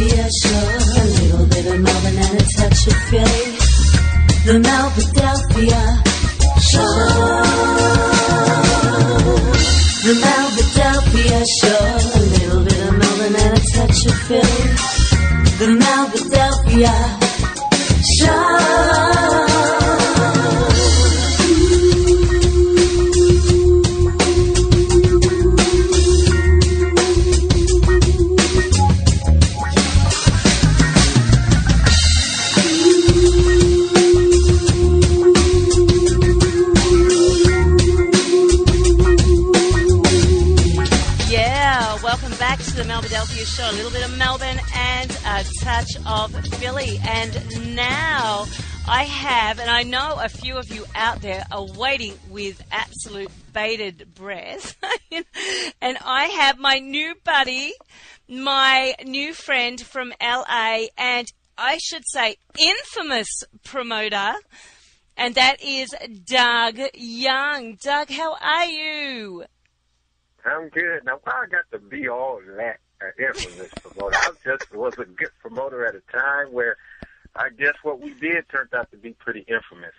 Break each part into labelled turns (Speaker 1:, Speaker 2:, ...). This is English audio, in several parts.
Speaker 1: Melbadelphia show. A little bit of Melbourne and a touch of Philly. The Melbadelphia show. The Melbadelphia show. A little bit of Melbourne and a touch of Philly. The Melbadelphia show.
Speaker 2: Touch of Philly. And now I have, and I know a few of you out there are waiting with absolute bated breath. and I have my new buddy, my new friend from LA, and I should say infamous promoter. And that is Doug Young. Doug, how are you?
Speaker 3: I'm good. Now, why I got to be all that uh, infamous promoter? I just was a good promoter at a time where I guess what we did turned out to be pretty infamous.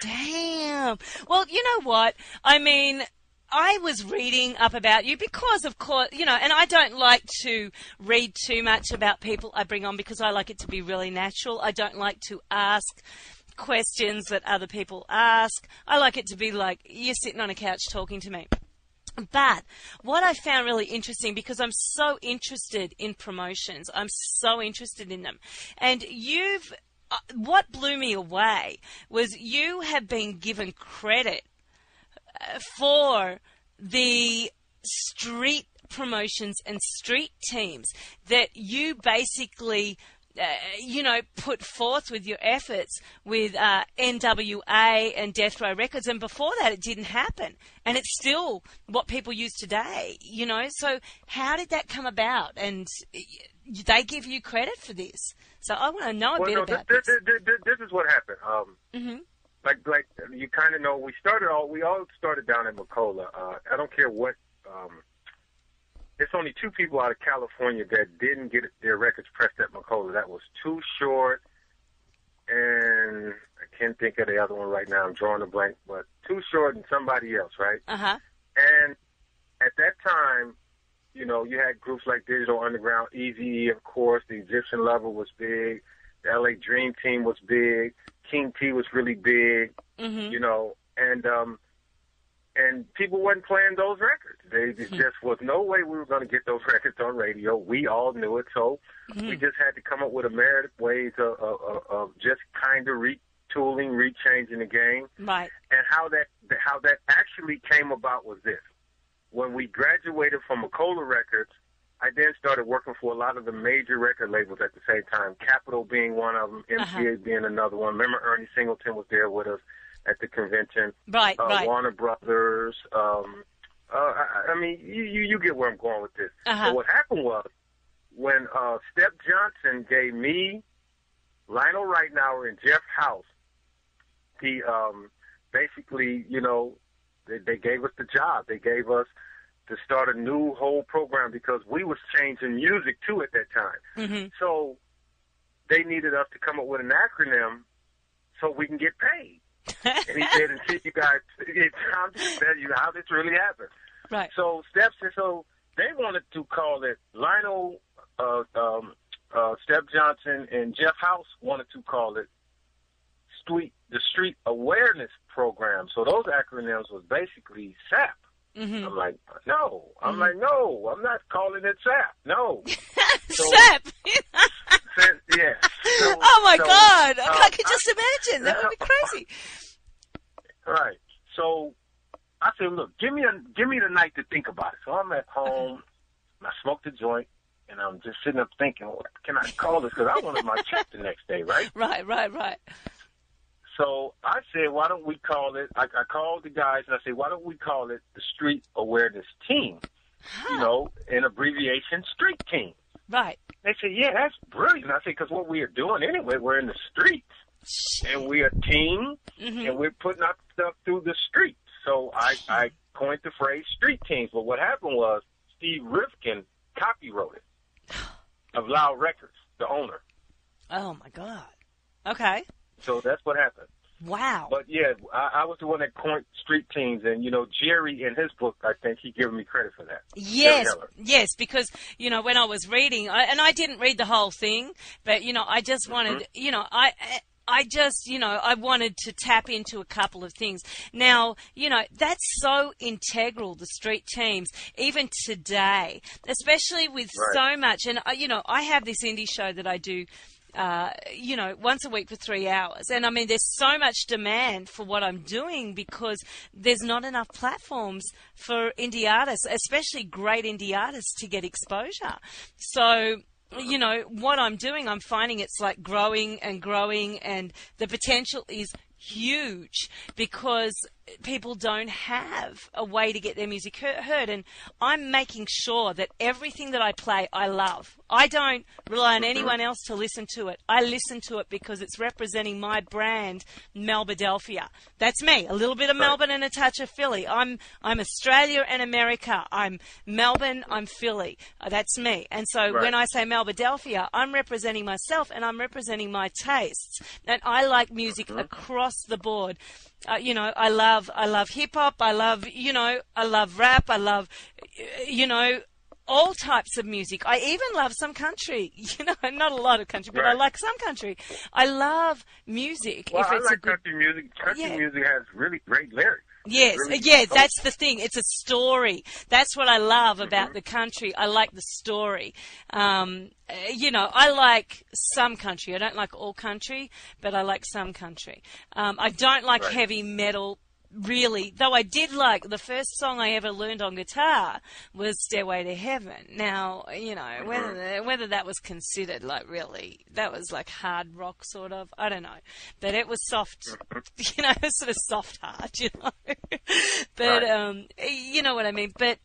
Speaker 2: Damn. Well, you know what? I mean, I was reading up about you because, of course, you know, and I don't like to read too much about people I bring on because I like it to be really natural. I don't like to ask questions that other people ask. I like it to be like you're sitting on a couch talking to me. But what I found really interesting, because I'm so interested in promotions, I'm so interested in them. And you've, uh, what blew me away was you have been given credit uh, for the street promotions and street teams that you basically uh, you know, put forth with your efforts with uh, NWA and Death Row Records, and before that, it didn't happen, and it's still what people use today. You know, so how did that come about? And they give you credit for this, so I want to know a
Speaker 3: well,
Speaker 2: bit
Speaker 3: no,
Speaker 2: about
Speaker 3: this,
Speaker 2: this.
Speaker 3: this, this, is what happened. Um,
Speaker 2: hmm
Speaker 3: like, like you kind of know, we started all, we all started down in Macola. Uh, I don't care what. Um, it's only two people out of California that didn't get their records pressed at Macola. That was Too Short, and I can't think of the other one right now. I'm drawing a blank, but Too Short and somebody else, right?
Speaker 2: Uh huh.
Speaker 3: And at that time, you know, you had groups like Digital Underground, Eazy, of course. The Egyptian Lover was big. The LA Dream Team was big. King T was really big.
Speaker 2: Mm-hmm.
Speaker 3: You know, and um, and people wasn't playing those records. They there just was no way we were going to get those records on radio. We all knew it, so we just had to come up with a myriad of ways of, of, of, of just kind of retooling, rechanging the game
Speaker 2: Right.
Speaker 3: and how that how that actually came about was this. When we graduated from Macola Records, I then started working for a lot of the major record labels at the same time. Capitol being one of them, MCA
Speaker 2: Uh-huh.
Speaker 3: being another one. Remember Ernie Singleton was there with us at the convention.
Speaker 2: Right.
Speaker 3: Uh,
Speaker 2: right.
Speaker 3: Warner Brothers. Um, uh, I, I mean, you, you you get where I'm going with this.
Speaker 2: Uh-huh.
Speaker 3: So what happened was when uh, Step Johnson gave me Lionel Reitnauer and Jeff House, he um, basically, you know, they, they gave us the job. They gave us to start a new whole program because we was changing music too at that time.
Speaker 2: hmm
Speaker 3: So they needed us to come up with an acronym so we can get paid. And he said, until you guys, I'm just telling you how this really happened.
Speaker 2: Right.
Speaker 3: So Steps, and so they wanted to call it Lionel, uh, um, uh, Step Johnson and Jeff House wanted to call it Street, the Street Awareness Program. So those acronyms was basically SAP.
Speaker 2: hmm
Speaker 3: I'm like, no. I'm
Speaker 2: Mhm.
Speaker 3: like, no, I'm not calling it SAP. No. So-
Speaker 2: Sep.
Speaker 3: Yeah. So-
Speaker 2: oh my
Speaker 3: so,
Speaker 2: God! I
Speaker 3: uh,
Speaker 2: could just imagine. That would be crazy.
Speaker 3: Right. So I said, look, give me a give me the night to think about it. So I'm at home, I smoked a joint, and I'm just sitting up thinking, what can I call this? Because I wanted my check the next day, right?
Speaker 2: Right. Right. Right.
Speaker 3: So I said, why don't we call it? I, I called the guys and I said, why don't we call it the Street Awareness Team? You know, in abbreviation, Street Team.
Speaker 2: Right.
Speaker 3: They said, yeah, that's brilliant. I said, because what we are doing anyway, we're in the streets and we're a team
Speaker 2: hmm
Speaker 3: and we're putting our stuff through the streets. So I, I coined the phrase street teams. But what happened was Steve Rifkin copywrote it of Loud Records. the owner.
Speaker 2: Oh my God. Okay.
Speaker 3: So that's what happened.
Speaker 2: Wow.
Speaker 3: But yeah, I, I was the one that coined street teams, and you know Jerry in his book, I think he gave me credit for that.
Speaker 2: Yes, yes, because you know when I was reading, I, and I didn't read the whole thing, but you know I just wanted, you know, I. I just, you know, I wanted to tap into a couple of things. Now, you know, that's so integral, the street teams, even today, especially with
Speaker 3: Right.
Speaker 2: so much. And, uh, you know, I have this indie show that I do uh, you know, once a week for three hours. And I mean, there's so much demand for what I'm doing because there's not enough platforms for indie artists, especially great indie artists, to get exposure. So, you know, what I'm doing, I'm finding it's like growing and growing, and the potential is huge because people don't have a way to get their music heard and I'm making sure that everything that I play I love. I don't rely on anyone else to listen to it. I listen to it because it's representing my brand Melbodelphia. That's me. A little bit of Melbourne and a touch of Philly. I'm I'm Australia and America. I'm Melbourne, I'm Philly. Uh, that's me. And so
Speaker 3: Right.
Speaker 2: when I say Melbodelphia, I'm representing myself and I'm representing my tastes. And I like music across the board. Uh, you know, I love I love hip hop. I love you know I love rap. I love you know all types of music. I even love some country. You know, not a lot of country, but I like some country. I love music.
Speaker 3: Well,
Speaker 2: if
Speaker 3: I
Speaker 2: it's a
Speaker 3: like
Speaker 2: good
Speaker 3: country music. Country
Speaker 2: Yeah.
Speaker 3: music has really great lyrics.
Speaker 2: Yes,
Speaker 3: Really
Speaker 2: yeah, that's the thing. It's a story. That's what I love about the country. I like the story. Um, uh, you know, I like some country. I don't like all country, but I like some country. Um, I don't like
Speaker 3: Right.
Speaker 2: heavy metal. Really, though I did like the first song I ever learned on guitar was "Stairway to Heaven." Now, you know whether whether that was considered like really that was like hard rock sort of. I don't know, but it was soft. You know, sort of soft hard. You know, but
Speaker 3: Right.
Speaker 2: um, you know what I mean. But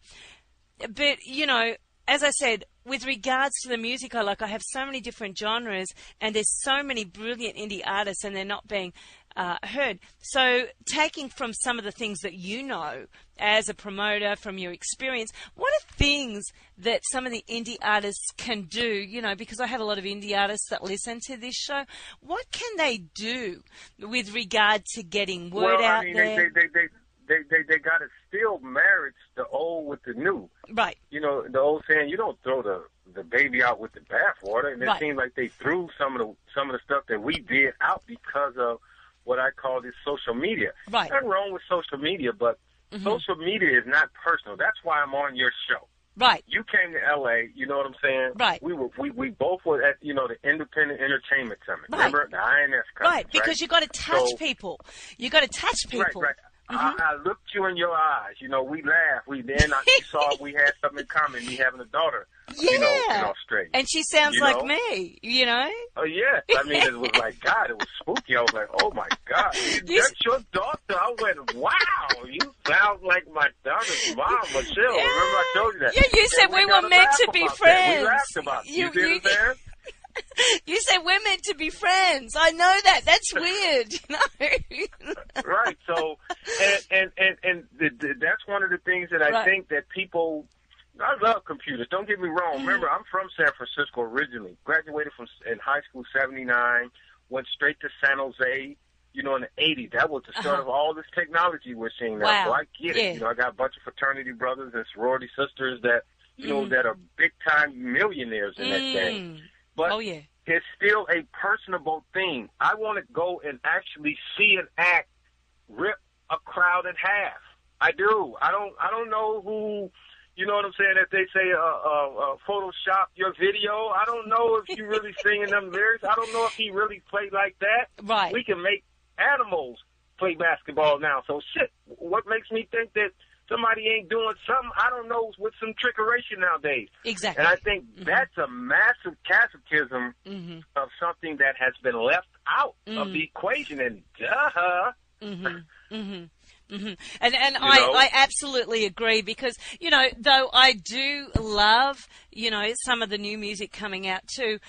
Speaker 2: but you know, as I said, with regards to the music I like, I have so many different genres, and there's so many brilliant indie artists, and they're not being uh, heard. So, taking from some of the things that you know as a promoter from your experience, what are things that some of the indie artists can do? You know, because I have a lot of indie artists that listen to this show. What can they do with regard to getting word
Speaker 3: well,
Speaker 2: out
Speaker 3: I mean,
Speaker 2: there?
Speaker 3: they they they they they, they got to still marriage the old with the new.
Speaker 2: right.
Speaker 3: You know, the old saying, you don't throw the the baby out with the bathwater, and it
Speaker 2: Right.
Speaker 3: seems like they threw some of the some of the stuff that we did out because of what I call this social media.
Speaker 2: Right. Mm-hmm.
Speaker 3: Nothing wrong with social media, but social media is not personal. That's why I'm on your show.
Speaker 2: Right.
Speaker 3: You came to LA, you know what I'm saying?
Speaker 2: Right.
Speaker 3: We were we, we both were at you know the Independent Entertainment Summit.
Speaker 2: Right.
Speaker 3: Remember the INS conference,
Speaker 2: Right, because you got to touch
Speaker 3: So-
Speaker 2: people. You got to touch people.
Speaker 3: Right, right. Mm-hmm. I, I looked you in your eyes. You know, we laughed. We then I, we saw we had something in common. Me having a daughter,
Speaker 2: Yeah.
Speaker 3: you know, in Australia.
Speaker 2: And she sounds
Speaker 3: You
Speaker 2: like
Speaker 3: know?
Speaker 2: me, you know?
Speaker 3: Oh yes, I mean it was like God. It was spooky. I was like, oh my God,
Speaker 2: You-
Speaker 3: that's your daughter. I went, wow, you sound like my daughter's mom, Michelle. Remember I told you that?
Speaker 2: Yeah, you said
Speaker 3: And
Speaker 2: we were meant to be
Speaker 3: about that.
Speaker 2: friends.
Speaker 3: We laughed about it. You,
Speaker 2: You- you-
Speaker 3: saying?
Speaker 2: You said we're meant to be friends. I know that. That's weird, you know?
Speaker 3: right. So, and and and, and the, the, that's one of the things that I
Speaker 2: Right.
Speaker 3: think that people. I love computers. Don't get me wrong.
Speaker 2: Mm-hmm.
Speaker 3: Remember, I'm from San Francisco originally. Graduated from in high school '79. Went straight to San Jose. You know, in the '80s. That was the start
Speaker 2: Uh-huh.
Speaker 3: of all this technology we're seeing now.
Speaker 2: Wow.
Speaker 3: So I get
Speaker 2: Yeah.
Speaker 3: it. You know, I got a bunch of fraternity brothers and sorority sisters that you know
Speaker 2: Mhm.
Speaker 3: that are big time millionaires in that game. But
Speaker 2: Oh, yeah.
Speaker 3: it's still a personable thing. I want to go and actually see an act rip a crowd in half. I do. I don't. I don't know who. You know what I'm saying? If they say uh, uh, uh, Photoshop your video, I don't know if you really singing them lyrics. I don't know if he really played like that.
Speaker 2: Right.
Speaker 3: We can make animals play basketball now. So shit. What makes me think that somebody ain't doing something? I don't know with some trickeration nowadays.
Speaker 2: Exactly.
Speaker 3: And I think that's a massive catechism
Speaker 2: hmm
Speaker 3: of something that has been left out of
Speaker 2: Mm.
Speaker 3: the equation. And duh,
Speaker 2: hmm hmm hmm And and
Speaker 3: You
Speaker 2: I. I absolutely agree because you know though I do love you know some of the new music coming out too.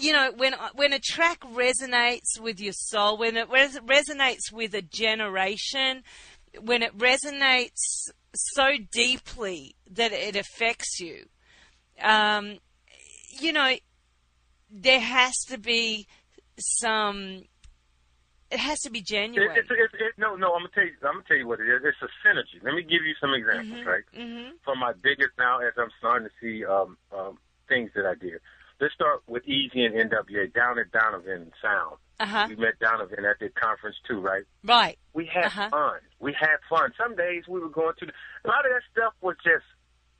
Speaker 2: You know when when a track resonates with your soul, when it res- resonates with a generation, when it resonates so deeply that it affects you, um, you know, there has to be some. It has to be genuine.
Speaker 3: It, it's, it, no, no. I'm gonna tell you. I'm gonna tell you what it is. It's a synergy. Let me give you some examples, right?
Speaker 2: hmm
Speaker 3: From my biggest now, as I'm starting to see um, um, things that I did. Let's start with Eazy and NWA down at Donovan Sound.
Speaker 2: Uh huh.
Speaker 3: We met Donovan at the conference too, right?
Speaker 2: Right.
Speaker 3: We had
Speaker 2: Uh-huh.
Speaker 3: fun. We had fun. Some days we were going to the, a lot of that stuff was just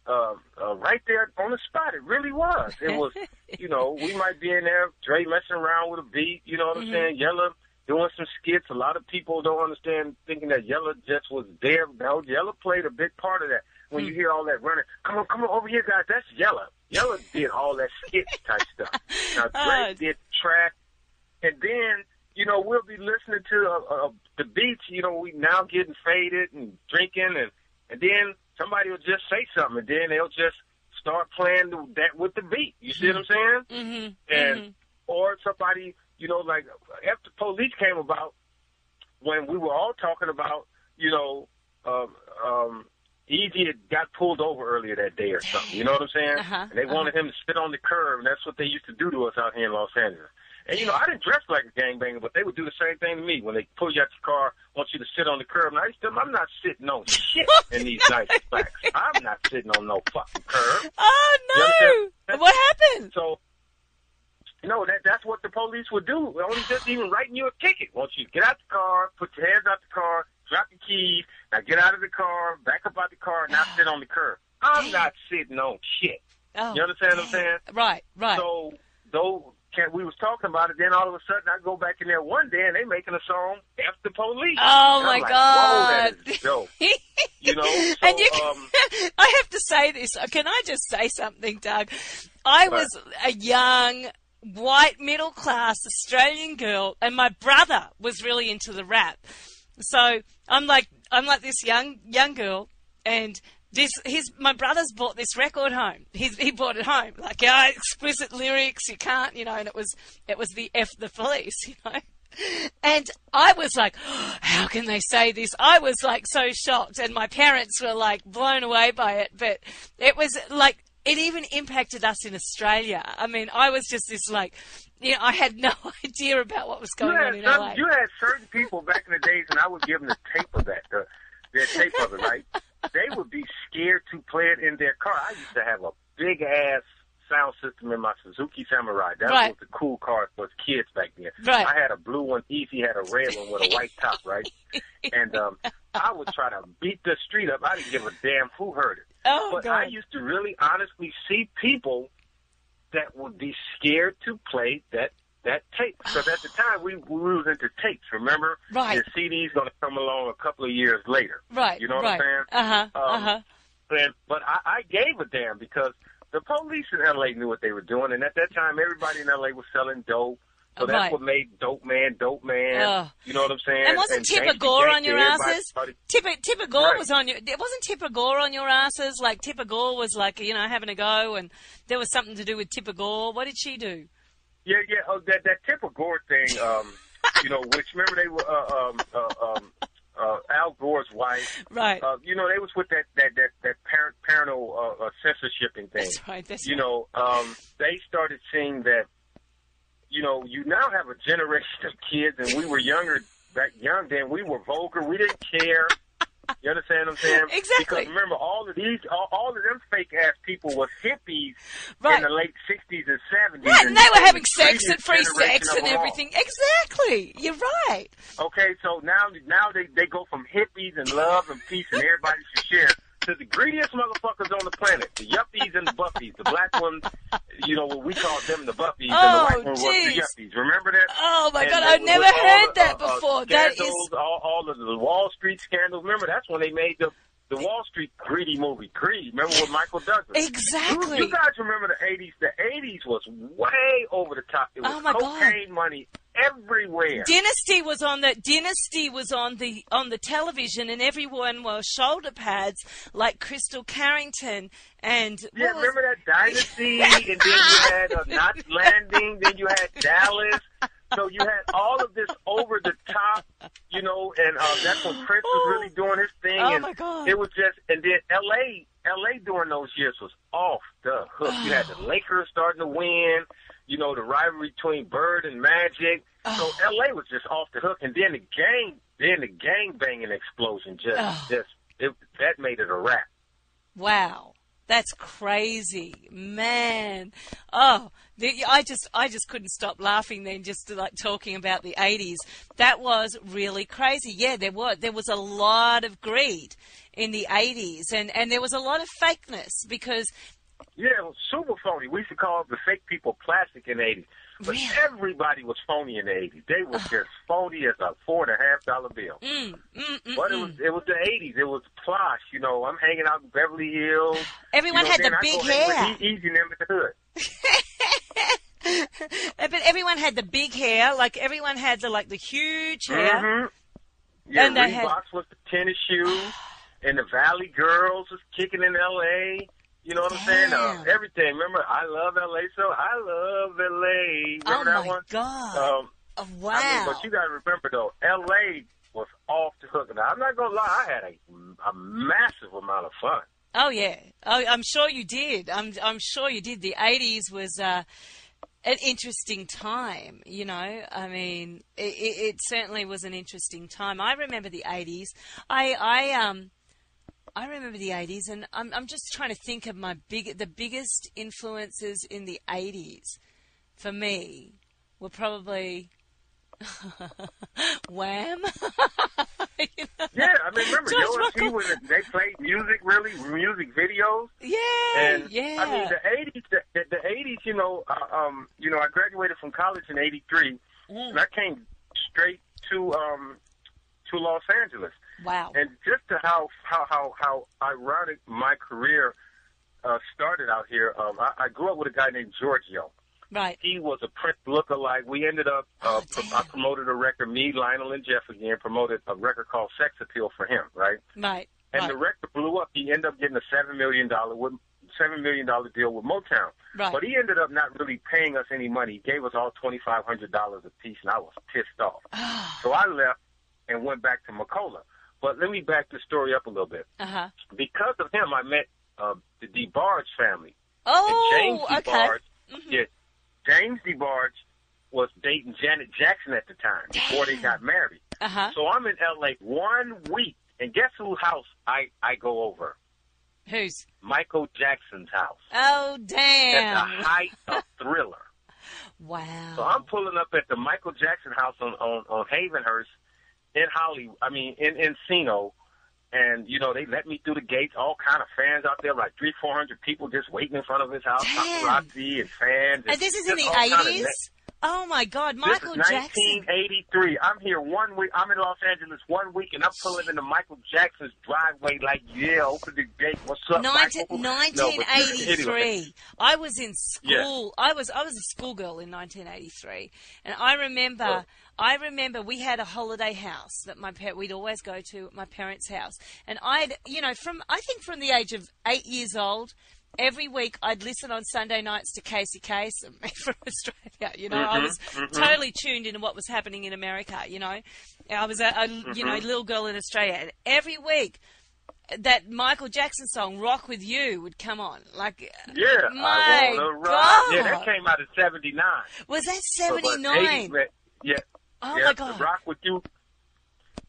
Speaker 3: uh, uh, right there on the spot. It really was. It was, you know, we might be in there, Dre messing around with a beat. You know what I'm
Speaker 2: Mhm.
Speaker 3: saying? Yella doing some skits. A lot of people don't understand, thinking that Yella just was there. No, Yella played a big part of that. When you hear all that running, come on, come on over here, guys. That's Yella. Yella did all that skit type stuff. Now Dre
Speaker 2: Oh.
Speaker 3: did track, and then you know we'll be listening to uh, uh, the beats. You know, we now getting faded and drinking, and and then somebody will just say something, and then they'll just start playing that with the beat. You see what I'm saying?
Speaker 2: Mm-hmm.
Speaker 3: and or somebody, you know, like after police came about, when we were all talking about, you know, um, um, Eazy had got pulled over earlier that day or something. You know what I'm saying?
Speaker 2: Uh-huh,
Speaker 3: And they wanted him to sit on the curb, and that's what they used to do to us out here in Los Angeles. And you know, I didn't dress like a gangbanger, but they would do the same thing to me when they pull you out your car, want you to sit on the curb. And I used to, I'm not sitting on shit in these nice blacks. I'm not sitting on no fucking curb.
Speaker 2: Oh no! What happened?
Speaker 3: So, no, that that's what the police would do. They're only just even writing you a ticket. Want you to get out the car, put your hands out the car, drop your keys, now get out of the car, back up out the car, now sit on the curb. I'm not sitting on shit.
Speaker 2: Oh,
Speaker 3: You understand what I'm saying?
Speaker 2: right, right.
Speaker 3: So, though can, we was talking about it, then all of a sudden I go back in there one day and they making a song F the police.
Speaker 2: oh my
Speaker 3: like,
Speaker 2: God!
Speaker 3: Whoa, that is dope. You know, so,
Speaker 2: and you,
Speaker 3: um,
Speaker 2: I have to say this. Can I just say something, Doug? I was a young, white, middle class Australian girl, and my brother was really into the rap. So I'm like, I'm like this young young girl, and this his my brother's bought this record home. He's, he bought it home, like yeah, explicit lyrics. You can't, you know, and it was it was the F the police, you know. And I was like, how can they say this? I was like so shocked, and my parents were like blown away by it. But it was like, it even impacted us in Australia. I mean, I was just this like, you know, I had no idea about what was going on in
Speaker 3: some,
Speaker 2: LA.
Speaker 3: you had certain people back in the days, and I would give them the tape of that, the, the tape of it, right? They would be scared to play it in their car. I used to have a big ass sound system in my Suzuki Samurai. That
Speaker 2: Right.
Speaker 3: was the cool car for kids back then.
Speaker 2: Right.
Speaker 3: I had a blue one. Eazy had a red one with a white top, right? And um, I would try to beat the street up. I didn't give a damn who heard it.
Speaker 2: oh
Speaker 3: But I used to really honestly see people that would be scared to play that that tape because at the time we, we was into tapes. Remember,
Speaker 2: Right.
Speaker 3: the CD's going to come along a couple of years later.
Speaker 2: right,
Speaker 3: you know what
Speaker 2: right.
Speaker 3: I'm saying?
Speaker 2: Uh huh.
Speaker 3: Um,
Speaker 2: uh huh.
Speaker 3: And but I, I gave a damn because the police in LA knew what they were doing, and at that time everybody in LA was selling dope. So that's
Speaker 2: Right.
Speaker 3: what made Dope Man, Dope Man.
Speaker 2: Ugh.
Speaker 3: You know what I'm saying?
Speaker 2: And wasn't Tipper
Speaker 3: Gangsta
Speaker 2: Gore
Speaker 3: Gangsta,
Speaker 2: on your asses?
Speaker 3: started-
Speaker 2: Tipper, Tipper Gore
Speaker 3: Right.
Speaker 2: was on your. It wasn't Tipper Gore on your asses. Like Tipper Gore was like you know having a go, and there was something to do with Tipper Gore. What did she do?
Speaker 3: Yeah, yeah. Oh, that that Tipper Gore thing. Um, you know, which remember they were uh, um, uh, um, uh, Al Gore's wife.
Speaker 2: Right.
Speaker 3: Uh, you know, they was with that that that that parent parental uh, uh, censorshiping thing.
Speaker 2: that's right. That's
Speaker 3: You
Speaker 2: right.
Speaker 3: know, um, they started seeing that. You know, you now have a generation of kids, and we were younger back young then. We were vulgar. We didn't care. You understand what I'm saying?
Speaker 2: Exactly.
Speaker 3: Because remember, all of these, all, all of them fake ass people were hippies
Speaker 2: Right.
Speaker 3: in the late '60s and '70s.
Speaker 2: Right, and they were having sex and free sex and
Speaker 3: them all.
Speaker 2: everything. Exactly. You're right.
Speaker 3: Okay, so now now they they go from hippies and love and peace and everybody should share to the greediest motherfuckers on the planet, the yuppies and the buffies, the black ones. You know what we call them, the buffies,
Speaker 2: Oh,
Speaker 3: and the white ones were the yuppies. Remember that?
Speaker 2: Oh my
Speaker 3: And
Speaker 2: God, I've never heard
Speaker 3: the,
Speaker 2: that
Speaker 3: uh, uh,
Speaker 2: before. That is
Speaker 3: all, all of the Wall Street scandals. Remember that's when they made the the Wall Street greedy movie, Greedy. Remember with Michael Douglas?
Speaker 2: exactly.
Speaker 3: You, you guys remember the '80s? The '80s was way over the top. It was
Speaker 2: Oh, my God.
Speaker 3: cocaine money everywhere.
Speaker 2: Dynasty was on the Dynasty was on the on the television, and everyone wore shoulder pads like Krystle Carrington and
Speaker 3: Yeah,
Speaker 2: was-
Speaker 3: remember that Dynasty, and then you had uh, Knots Landing, then you had Dallas. So you had all of this over the top, you know, and uh, that's when Prince was really doing his thing.
Speaker 2: Oh,
Speaker 3: and
Speaker 2: my God.
Speaker 3: It was just, and then L.A. L.A. during those years was off the hook. You had the Lakers starting to win. You know, the rivalry between Bird and Magic.
Speaker 2: Oh.
Speaker 3: So LA was just off the hook, and then the gang, then the gang banging explosion just,
Speaker 2: Oh.
Speaker 3: just it, that made it a wrap.
Speaker 2: Wow. That's crazy, man. Oh, the, I just, I just couldn't stop laughing then, just like talking about the '80s. That was really crazy. Yeah, there was, there was a lot of greed in the '80s, and and there was a lot of fakeness because
Speaker 3: Yeah, it was super phony. We used to call the fake people plastic in the 80s. But
Speaker 2: Really?
Speaker 3: everybody was phony in the 80s. They were just phony as a four and a half dollar bill.
Speaker 2: mm, mm, mm,
Speaker 3: But it
Speaker 2: mm.
Speaker 3: was it was the 80s. It was plush. You know, I'm hanging out in Beverly Hills.
Speaker 2: everyone
Speaker 3: you know,
Speaker 2: had the
Speaker 3: I
Speaker 2: big hair.
Speaker 3: Eazy them in the hood.
Speaker 2: But everyone had the big hair, like everyone had the like the huge hair.
Speaker 3: Mhm. Yeah,
Speaker 2: And they had-
Speaker 3: Reeboks was the tennis shoes, and the Valley Girls was kicking in L.A. You know what I'm saying? Uh, everything. Remember, I love L.A. So I love L.A.
Speaker 2: Oh
Speaker 3: Remember that
Speaker 2: my
Speaker 3: one?
Speaker 2: god!
Speaker 3: Um,
Speaker 2: Oh, wow!
Speaker 3: I mean, but you got to remember though, L.A. was off the hook. Now I'm not gonna lie, I had a, a massive amount of fun.
Speaker 2: Oh yeah, oh, I'm sure you did. I'm I'm sure you did. The '80s was uh, an interesting time. You know, I mean, it, it, it certainly was an interesting time. I remember the '80s. I I um. I remember the 80s, and I'm, I'm just trying to think of my big, the biggest influences in the 80s for me were probably Wham. You know?
Speaker 3: Yeah, I mean, remember
Speaker 2: George Michael.
Speaker 3: when they played music, really music videos.
Speaker 2: Yeah,
Speaker 3: And
Speaker 2: yeah.
Speaker 3: I mean, the '80s, the, the, '80s. You know, uh, um, you know, I graduated from college in '83,
Speaker 2: Mm.
Speaker 3: and I came straight to um, to Los Angeles.
Speaker 2: Wow.
Speaker 3: And just to how how how how ironic my career uh, started out here. Um, I, I grew up with a guy named Giorgio.
Speaker 2: Right.
Speaker 3: He was a Prince lookalike. We ended up, uh,
Speaker 2: Oh,
Speaker 3: pro- I promoted a record, me, Lionel, and Jeff again, promoted a record called Sex Appeal for him, right?
Speaker 2: Right.
Speaker 3: And
Speaker 2: right.
Speaker 3: the record blew up. He ended up getting a seven million dollar with seven million dollar deal with Motown.
Speaker 2: Right.
Speaker 3: But he ended up not really paying us any money. He gave us all twenty five hundred dollars a piece, and I was pissed off. so I left and went back to Macola. But let me back the story up a little bit.
Speaker 2: Uh huh.
Speaker 3: Because of him, I met uh, the DeBarge family.
Speaker 2: Oh,
Speaker 3: and James
Speaker 2: okay.
Speaker 3: DeBarge, yeah, James DeBarge was dating Janet Jackson at the time before they got married.
Speaker 2: Uh huh.
Speaker 3: So I'm in LA one week, and guess whose house I I go over?
Speaker 2: Who's?
Speaker 3: Michael Jackson's house.
Speaker 2: Oh, damn!
Speaker 3: At the height of Thriller.
Speaker 2: Wow.
Speaker 3: So I'm pulling up at the Michael Jackson house on on, on Havenhurst in Hollywood. I mean in Encino. And you know they let me through the gates. All kind of fans out there, like three, four hundred people just waiting in front of his house,
Speaker 2: Damn.
Speaker 3: paparazzi and fans.
Speaker 2: and this is in the 80s? Oh, my God. Michael This
Speaker 3: is
Speaker 2: Jackson.
Speaker 3: 1983. I'm here one week. I'm in Los Angeles one week, and I'm pulling into Michael Jackson's driveway. Like, yeah, open the gate. What's up,
Speaker 2: Nineteen-
Speaker 3: Michael? No,
Speaker 2: 1983.
Speaker 3: anyway.
Speaker 2: I was in
Speaker 3: Yeah.
Speaker 2: school. I was I was a schoolgirl in 1983, and I remember
Speaker 3: Oh.
Speaker 2: I remember we had a holiday house that my par- we'd always go to at my parents' house, and I'd you know from I think from the age of eight years old. Every week, I'd listen on Sunday nights to Casey Kasem from Australia. You know, I
Speaker 3: Mhm,
Speaker 2: was
Speaker 3: mhm.
Speaker 2: totally tuned into what was happening in America. You know, I was a, a you know
Speaker 3: Mhm.
Speaker 2: little girl in Australia, and every week that Michael Jackson song "Rock with You" would come on. Like,
Speaker 3: Yeah,
Speaker 2: my
Speaker 3: I wanna ride.
Speaker 2: God,
Speaker 3: Yeah, that came out in '79.
Speaker 2: was that
Speaker 3: But- but
Speaker 2: seventy nine?
Speaker 3: Yeah,
Speaker 2: Oh
Speaker 3: yeah.
Speaker 2: my God!
Speaker 3: Rock with you.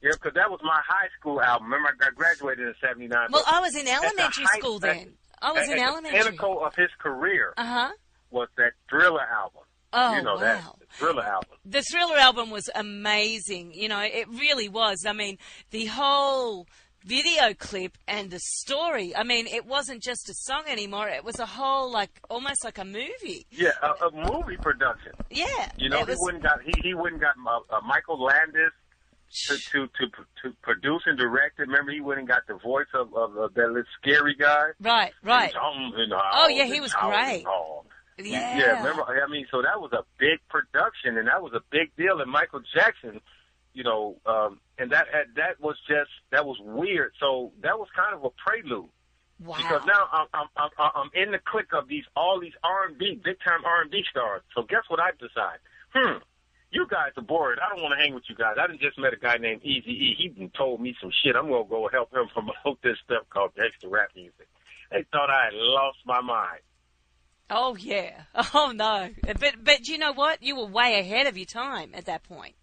Speaker 3: Yeah, because that was my high school album. Remember, I graduated in '79.
Speaker 2: Well, I was in elementary
Speaker 3: height-
Speaker 2: school
Speaker 3: at-
Speaker 2: then. I was
Speaker 3: at,
Speaker 2: in
Speaker 3: at the
Speaker 2: elementary.
Speaker 3: pinnacle of his career
Speaker 2: Uh huh.
Speaker 3: was that Thriller album.
Speaker 2: Oh
Speaker 3: you know
Speaker 2: wow.
Speaker 3: that the Thriller album.
Speaker 2: the Thriller album was amazing. You know, it really was. I mean, the whole video clip and the story. I mean, it wasn't just a song anymore. It was a whole like almost like a movie.
Speaker 3: Yeah, a, a movie production.
Speaker 2: Yeah.
Speaker 3: You know,
Speaker 2: it
Speaker 3: he
Speaker 2: was,
Speaker 3: wouldn't got he he wouldn't got uh, uh, Michael Landis to, to to to produce and direct it. Remember, he wouldn't got the voice of, of, of that little scary guy.
Speaker 2: right, right.
Speaker 3: Oh
Speaker 2: yeah, he was great. Yeah.
Speaker 3: Yeah, remember? I mean, so that was a big production, and that was a big deal. And Michael Jackson, you know, um, and that that was just that was weird. So that was kind of a prelude
Speaker 2: Wow.
Speaker 3: because now I'm I'm I'm, I'm in the clique of these all these R and B big time R and B stars. So guess what I decide? Hmm. You guys are bored. I don't want to hang with you guys. I done just met a guy named Easy E. He done told me some shit. I'm gonna go help him promote this stuff called gangster rap music. They thought I had lost my mind.
Speaker 2: Oh yeah. Oh no. But but you know what? You were way ahead of your time at that point.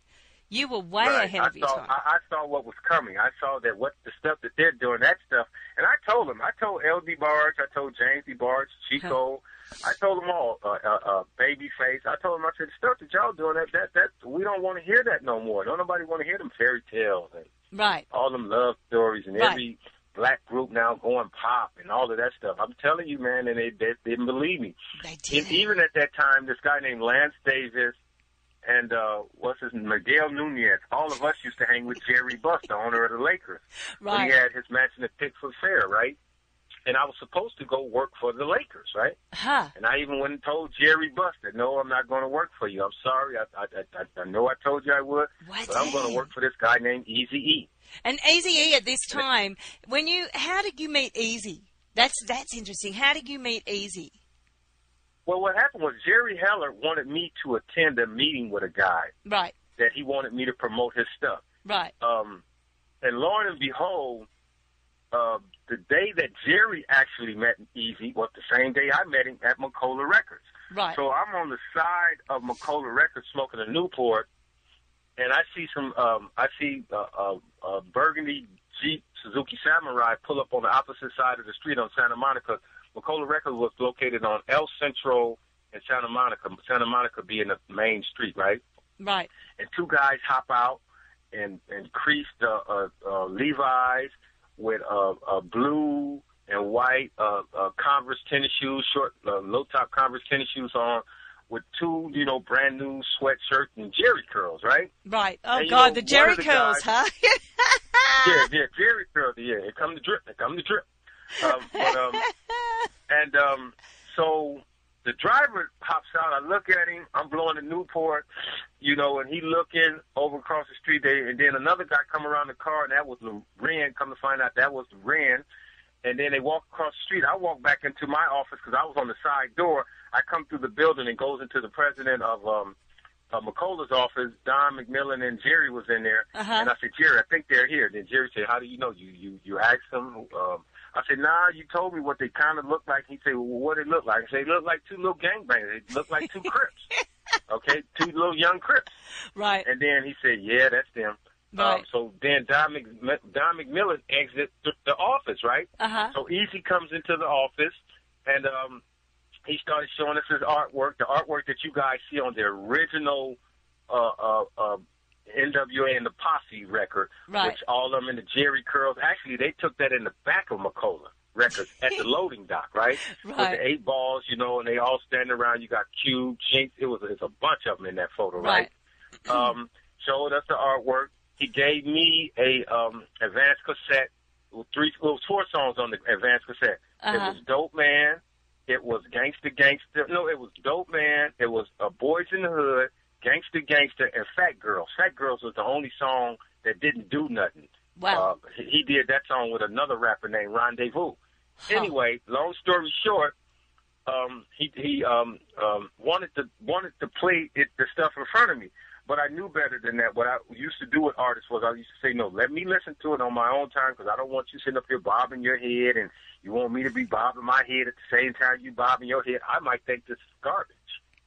Speaker 2: You were way
Speaker 3: Right.
Speaker 2: ahead
Speaker 3: I
Speaker 2: of your
Speaker 3: saw,
Speaker 2: time.
Speaker 3: I, I saw what was coming. I saw that what the stuff that they're doing, that stuff, and I told them. I told El DeBarge, I told James D. Barge, Chico, I told them all, uh, uh, uh, Babyface. I told them, I said, stuff that y'all doing, that that that we don't want to hear that no more. Don't nobody want to hear them fairy tales and
Speaker 2: right.
Speaker 3: all them love stories and
Speaker 2: Right.
Speaker 3: every black group now going pop and all of that stuff. I'm telling you, man, and they, they didn't believe me.
Speaker 2: They
Speaker 3: And
Speaker 2: did.
Speaker 3: even at that time, this guy named Lance Davis and uh what's his Miguel Nunez, all of us used to hang with Jerry Buss, the owner of the Lakers. When
Speaker 2: right.
Speaker 3: he had his match mansion at Pickford Fair, right? And I was supposed to go work for the Lakers, right?
Speaker 2: Huh.
Speaker 3: And I even went and told Jerry Buss that no, I'm not going to work for you. I'm sorry. I I I, I know I told you I would,
Speaker 2: What?
Speaker 3: but I'm going to work for this guy named Easy E.
Speaker 2: And Easy E at this time, when you, how did you meet Eazy? That's that's interesting. How did you meet Eazy?
Speaker 3: Well, what happened was Jerry Heller wanted me to attend a meeting with a guy
Speaker 2: Right.
Speaker 3: that he wanted me to promote his stuff.
Speaker 2: Right.
Speaker 3: Um, and lo and behold, uh, the day that Jerry actually met Eazy was the same day I met him at Macola Records.
Speaker 2: Right.
Speaker 3: So I'm on the side of Macola Records smoking a Newport, and I see some, um, I see a, uh, uh, burgundy Jeep Suzuki Samurai pull up on the opposite side of the street on Santa Monica. Macola Records was located on El Centro and Santa Monica. Santa Monica being the main street, right?
Speaker 2: right.
Speaker 3: and two guys hop out and and creased uh, uh, uh, Levi's with uh, uh, blue and white uh, uh, Converse tennis shoes, short uh, low top Converse tennis shoes on, with two you know brand new sweatshirts and Jheri curls, right?
Speaker 2: Right. Oh
Speaker 3: And,
Speaker 2: God,
Speaker 3: know,
Speaker 2: the Jerry
Speaker 3: the
Speaker 2: curls,
Speaker 3: guys-
Speaker 2: huh?
Speaker 3: Yeah, yeah, Jheri curls. Yeah, it come to drip. It come to drip. Um, but um, and um, so the driver hops out. I look at him. I'm blowing the Newport, you know, and he looking over across the street there. And then another guy come around the car, and that was the Loren. Come to find out, that was the Loren. And then they walk across the street. I walk back into my office because I was on the side door. I come through the building and goes into the president of um, uh, Macola's office. Don McMillan and Jerry was in there.
Speaker 2: Uh-huh.
Speaker 3: And I said, Jerry, I think they're here. Then Jerry said, How do you know? You you you asked them. Um, I said, Nah, you told me what they kind of looked like. He said, Well, what they look like? I said, They look like two little gangbangers. They look like two Crips. okay, two little young Crips.
Speaker 2: right.
Speaker 3: And then he said, Yeah, that's them.
Speaker 2: Right.
Speaker 3: Um, so then Don, Mc, Don McMillan exits the, the office, right?
Speaker 2: Uh huh.
Speaker 3: So Eazy comes into the office, and um, he started showing us his artwork, the artwork that you guys see on the original uh, uh, uh, NWA and the Posse record,
Speaker 2: Right.
Speaker 3: which all of them in the Jheri curls. Actually, they took that in the back of Macola records at the loading dock, right?
Speaker 2: right?
Speaker 3: With the eight balls, you know, and they all standing around. You got Cube, Jinx. It was it's a bunch of them in that photo, right? um, showed us the artwork. He gave me a um, advanced cassette. with Three, it was four songs on the advanced cassette. It
Speaker 2: Uh-huh.
Speaker 3: was Dope Man. It was Gangsta Gangsta. No, it was Dope Man. It was uh, Boys in the Hood, Gangsta Gangsta, and Fat Girl. Fat Girls was the only song that didn't do nothing.
Speaker 2: Wow.
Speaker 3: Uh, he he did that song with another rapper named Rendezvous.
Speaker 2: Huh.
Speaker 3: Anyway, long story short, um, he he um, um, wanted to wanted to play it, the stuff in front of me, but I knew better than that. What I used to do with artists was I used to say, no, let me listen to it on my own time because I don't want you sitting up here bobbing your head and you want me to be bobbing my head at the same time you bobbing your head. I might think this is garbage.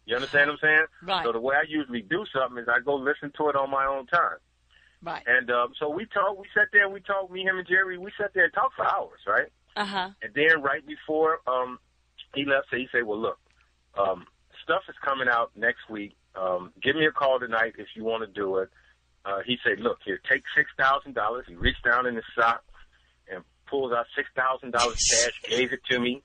Speaker 3: You understand what I'm saying?
Speaker 2: Right.
Speaker 3: So the way I usually do something is I go listen to it on my own time.
Speaker 2: right.
Speaker 3: And um, so we talked. We sat there and we talked. Me, him, and Jerry. We sat there and talked for hours, right?
Speaker 2: Uh huh.
Speaker 3: And then right before um, he left, so he said, "Well, look, um, stuff is coming out next week. Um, give me a call tonight if you want to do it." Uh, he said, "Look here, take six thousand dollars." He reached down in his sock and pulls out six thousand dollars cash, gave it to me.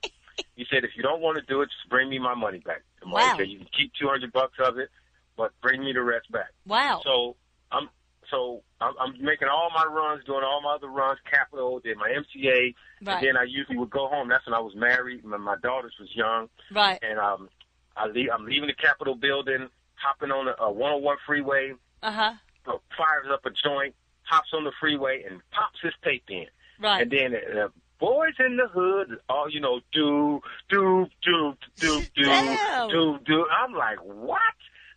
Speaker 3: He said, "If you don't want to do it, just bring me my money back tomorrow.
Speaker 2: Wow.
Speaker 3: He said, you can keep two hundred bucks of it, but bring me the rest back."
Speaker 2: Wow.
Speaker 3: So I'm so I'm, I'm making all my runs, doing all my other runs. Capitol did my MCA,
Speaker 2: right.
Speaker 3: and then I usually would go home. That's when I was married. My, my daughters was young,
Speaker 2: right.
Speaker 3: and um, I leave, I'm leaving the Capitol building, hopping on a, a 101 freeway,
Speaker 2: Uh huh.
Speaker 3: uh, fires up a joint, hops on the freeway, and pops his tape in.
Speaker 2: Right.
Speaker 3: And then uh, boys in the hood, all you know, do do do do do
Speaker 2: Damn.
Speaker 3: do do. I'm like, what?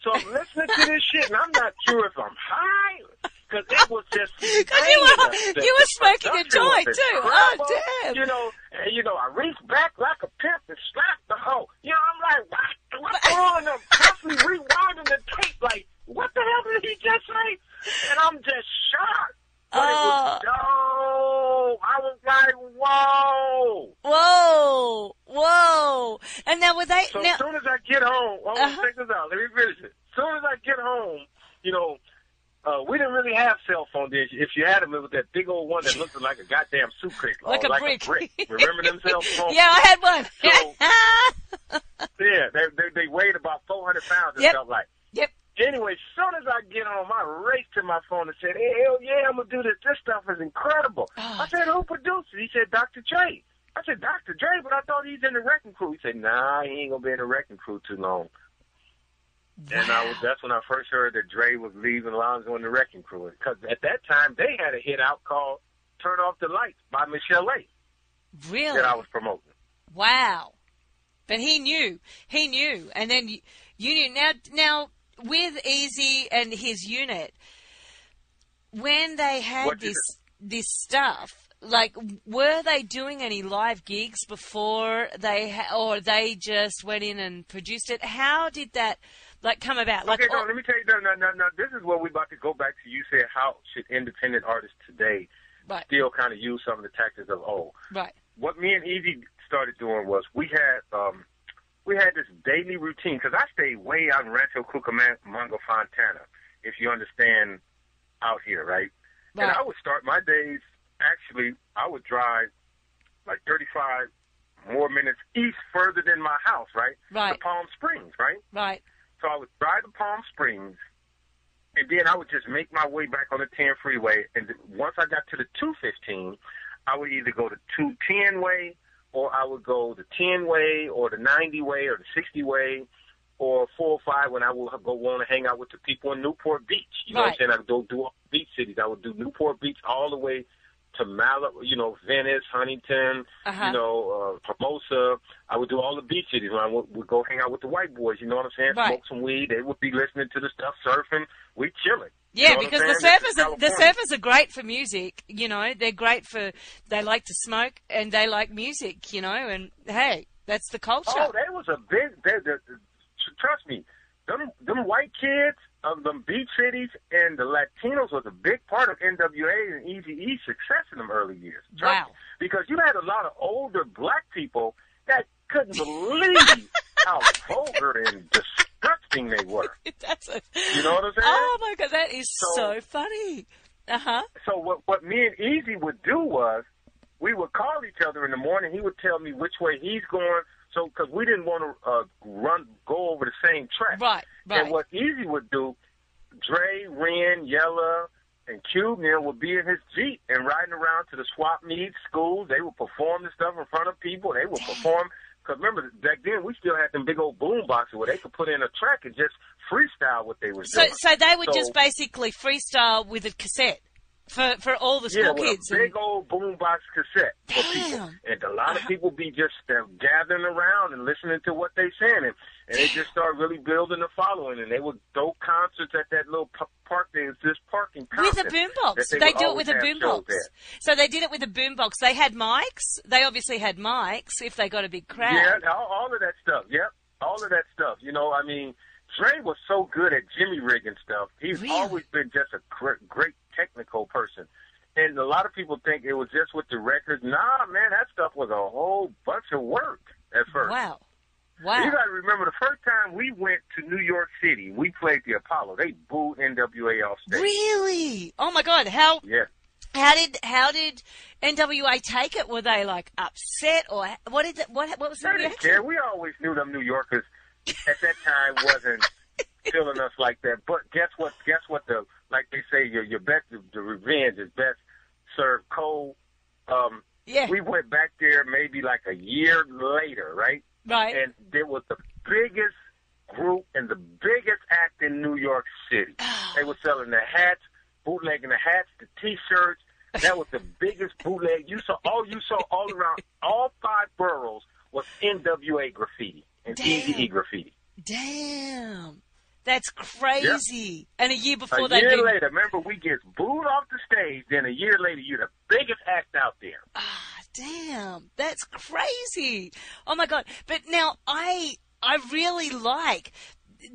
Speaker 3: So I'm listening to this shit, and I'm not sure if I'm high because it was just.
Speaker 2: Because you were-.
Speaker 3: The-
Speaker 2: you were
Speaker 3: the
Speaker 2: smoking a joint, too. Oh, damn.
Speaker 3: You know, And, you know, I reached back like a pimp and slapped the hoe. You know, I'm like, what? What's on? I'm constantly rewinding the tape. Like, what the hell did he just say? And I'm just shocked. But it was dope. I was like, whoa.
Speaker 2: Whoa, whoa! And now were they
Speaker 3: So
Speaker 2: now?
Speaker 3: as soon as I get home, hold on,
Speaker 2: Uh-huh.
Speaker 3: check this out. Let me finish it. As soon as I get home, you know, uh, we didn't really have cell phone then. If you had them, it was that big old one that looked like a goddamn suitcase.
Speaker 2: Like a
Speaker 3: like
Speaker 2: brick.
Speaker 3: A brick. Remember them cell phones?
Speaker 2: yeah, I had one.
Speaker 3: So- Yeah, they, they, they weighed about 400 pounds, it
Speaker 2: Yep.
Speaker 3: felt like.
Speaker 2: yep.
Speaker 3: Anyway, as soon as I get on, I raced to my phone and said, hey, hell yeah, I'm going to do this. This stuff is incredible.
Speaker 2: Oh.
Speaker 3: I said, who produced it? He said, Dr. Dre. I said, Dr. Dre, but I thought he's in the Wreckin' Cru. He said, nah, he ain't going to be in the Wreckin' Cru too long. And I was, that's when I first heard that Dre was leaving Lonzo in the Wreckin' Cru. Because at that time, they had a hit out called Turn Off the Lights by Michel'le
Speaker 2: Really?
Speaker 3: that I was promoting.
Speaker 2: Wow. But he knew. He knew. And then you, you knew. Now, now with Eazy and his unit, when they had
Speaker 3: What
Speaker 2: this this stuff, like, were they doing any live gigs before they, ha- or they just went in and produced it? How did that, like, come about? Like,
Speaker 3: okay, no,
Speaker 2: oh,
Speaker 3: let me tell you, no, no, no, no. This is where we're about to go back to. You said how should independent artists today
Speaker 2: right,
Speaker 3: still kind of use some of the tactics of old?
Speaker 2: right,
Speaker 3: What me and Eazy started doing was we had um, we had this daily routine because I stayed way out in Rancho Cucamonga, Fontana. If you understand, out here, right? And I would start my days. Actually, I would drive like 35 more minutes east further than my house, right?
Speaker 2: Right.
Speaker 3: To Palm Springs, right?
Speaker 2: right,
Speaker 3: So I would drive to Palm Springs, and then I would just make my way back on the 10 freeway. And once I got to the 215, I would either go to 210 way, or I would go the 10 way, or the 90 way, or the 60 way, or 405 when I would go want to hang out with the people in Newport Beach. You know what I'm saying? I would go do beach cities. I would do Newport Beach all the way to Malibu, you know, Venice, Huntington,
Speaker 2: Uh-huh.
Speaker 3: you know, uh, Hermosa. I would do all the beach cities. When I would, would go hang out with the white boys, you know what I'm saying?
Speaker 2: Right.
Speaker 3: Smoke some weed. They would be listening to the stuff, surfing. We chilling. You
Speaker 2: Yeah,
Speaker 3: know
Speaker 2: because the surfers are, the surfers are great for music. You know, they're great for they like to smoke and they like music. You know, and hey, that's the culture.
Speaker 3: Oh, that was a big. They, they, they, trust me, them them white kids of them beach cities and the Latinos was a big part of NWA and E's success in them early years. Trust
Speaker 2: Wow.
Speaker 3: me. Because you had a lot of older black people that couldn't believe how vulgar and disgusting they were.
Speaker 2: that's a,
Speaker 3: You know what I'm saying?
Speaker 2: Oh my god, that is so,
Speaker 3: So-
Speaker 2: funny. Uh huh.
Speaker 3: So what what me and Eazy would do was we would call each other in the morning. He would tell me which way he's going. So because we didn't want to uh, run go over the same track.
Speaker 2: Right, right.
Speaker 3: And what Eazy would do, Dre, Ren, Yella, and Cube then would be in his Jeep and riding around to the swap meet schools. They would perform the stuff in front of people. They would perform. Because remember, back then we still had them big old boom boxes where they could put in a track and just freestyle what they were
Speaker 2: So,
Speaker 3: doing.
Speaker 2: so they would
Speaker 3: So-
Speaker 2: just basically freestyle with a cassette for for all the
Speaker 3: Yeah,
Speaker 2: school
Speaker 3: with
Speaker 2: kids.
Speaker 3: a big old boombox cassette for people,
Speaker 2: Damn.
Speaker 3: and a lot of people be just uh, gathering around and listening to what they're saying, and, and they just start really building a following, and they would throw concerts at that little p- park. There's this parking
Speaker 2: with a boombox.
Speaker 3: that
Speaker 2: They, do it with a boombox. So they did it with a boombox. They had mics. They obviously had mics if they got a big crowd.
Speaker 3: Yeah, all, all of that stuff. Yep, all of that stuff. You know, I mean, Dre was so good at Jimmy rigging stuff. He's
Speaker 2: Really?
Speaker 3: always been just a gr- great technical person. And a lot of people think it was just with the records. Nah, man, that stuff was a whole bunch of work at first.
Speaker 2: Wow.
Speaker 3: You
Speaker 2: Wow.
Speaker 3: got to remember the first time we went to New York City, we played the Apollo. They booed NWA off stage.
Speaker 2: Really? Oh my God! How
Speaker 3: Yeah.
Speaker 2: how did how did NWA take it? Were they like upset or what did it, what what was the
Speaker 3: They didn't
Speaker 2: reaction?
Speaker 3: care. We always knew them New Yorkers at that time wasn't feeling us like that. But guess what? Guess what? The like they say, your your best the revenge is best served cold. Um,
Speaker 2: Yeah.
Speaker 3: we went back there maybe like a year later, right?
Speaker 2: Right.
Speaker 3: And there was the biggest group and the biggest act in New York City. They were selling the hats, bootlegging the hats, the T-shirts. That was the biggest bootleg you saw. All you saw all around all five boroughs was NWA graffiti and
Speaker 2: Damn.
Speaker 3: Graffiti.
Speaker 2: Damn. That's crazy. And a year before
Speaker 3: a
Speaker 2: they'd
Speaker 3: year
Speaker 2: been
Speaker 3: later, remember we get booed off the stage. Then a year later, you're the biggest act out there.
Speaker 2: Ah, Damn, that's crazy. Oh my god. But now I I really like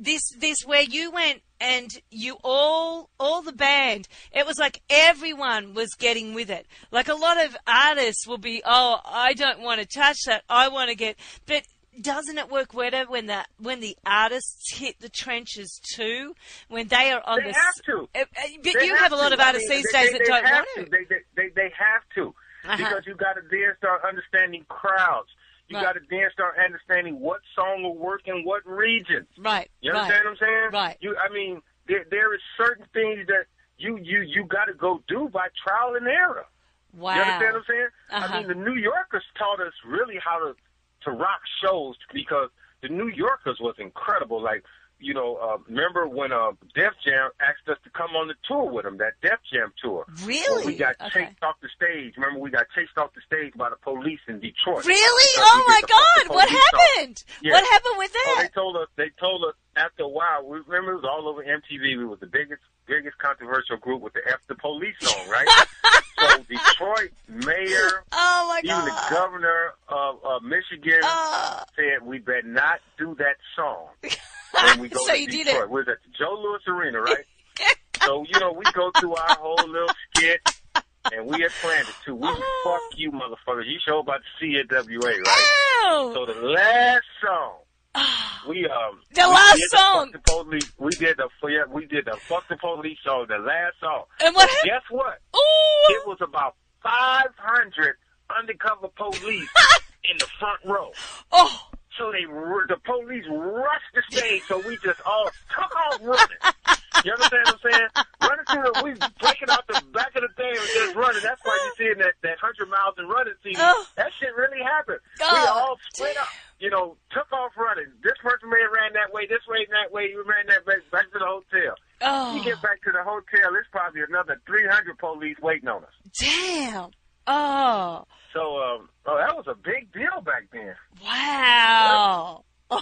Speaker 2: this this where you went and you all all the band it was like everyone was getting with it like a lot of artists will be oh i don't want to touch that i want to get but doesn't it work better when the when the artists hit the trenches too when they are on
Speaker 3: They
Speaker 2: the
Speaker 3: have to.
Speaker 2: Uh, uh, but
Speaker 3: They
Speaker 2: you have a lot
Speaker 3: to.
Speaker 2: of
Speaker 3: I
Speaker 2: artists
Speaker 3: mean,
Speaker 2: these
Speaker 3: they-
Speaker 2: days
Speaker 3: they-
Speaker 2: that don't
Speaker 3: have
Speaker 2: want to
Speaker 3: they, they, they have to.
Speaker 2: Uh-huh.
Speaker 3: Because you got to then start understanding crowds. You
Speaker 2: Right.
Speaker 3: got to then start understanding what song will work in what region.
Speaker 2: right
Speaker 3: You
Speaker 2: right
Speaker 3: understand what I'm saying?
Speaker 2: Right.
Speaker 3: You, I mean, there, there is certain things that you you you got to go do by trial and error.
Speaker 2: wow
Speaker 3: You understand what I'm saying?
Speaker 2: Uh-huh.
Speaker 3: I mean, the New Yorkers taught us really how to to rock shows because the New Yorkers was incredible. Like, you know, uh, remember when uh, Def Jam asked us to come on the tour with them, that Def Jam tour.
Speaker 2: really
Speaker 3: When we got
Speaker 2: okay.
Speaker 3: chased off the stage. Remember, we got chased off the stage by the police in Detroit.
Speaker 2: really oh my
Speaker 3: the Fuck the
Speaker 2: god what happened what happened with that?
Speaker 3: Oh, they told us. They told us after a while. We remember it was all over MTV. We was the biggest, biggest controversial group with the "F the Police" song, right? so Detroit mayor,
Speaker 2: oh my
Speaker 3: even the governor of, of Michigan
Speaker 2: Uh,
Speaker 3: said we better not do that song when we go
Speaker 2: So
Speaker 3: to
Speaker 2: you did
Speaker 3: Detroit.
Speaker 2: it.
Speaker 3: We're at the Joe Louis Arena, right? so you know we go through our whole little skit. And we had planned it too. We
Speaker 2: Oh.
Speaker 3: fuck you, motherfuckers. You show about the CAWA, right?
Speaker 2: Ow!
Speaker 3: So the last song, we um
Speaker 2: The
Speaker 3: we
Speaker 2: last
Speaker 3: did
Speaker 2: song.
Speaker 3: The fuck the police. We did the yeah, we did the fuck the police song. The last song.
Speaker 2: And what?
Speaker 3: Guess what?
Speaker 2: Ooh!
Speaker 3: It was about five hundred undercover police in the front row.
Speaker 2: Oh,
Speaker 3: So they the police rushed the stage. So we just all took off running. You understand what I'm saying? Running through the, we breaking out the back of the thing and just running. That's why you see in that that hundred miles and running scene.
Speaker 2: Oh.
Speaker 3: That shit really happened. we all split up. You know, took off running. This person may have ran that way, this way, and that way. You ran that way back to the hotel.
Speaker 2: oh,
Speaker 3: We get back to the hotel. There's probably another 300 police waiting on us.
Speaker 2: damn! Oh,
Speaker 3: So, um, oh, that was a big deal back then.
Speaker 2: wow!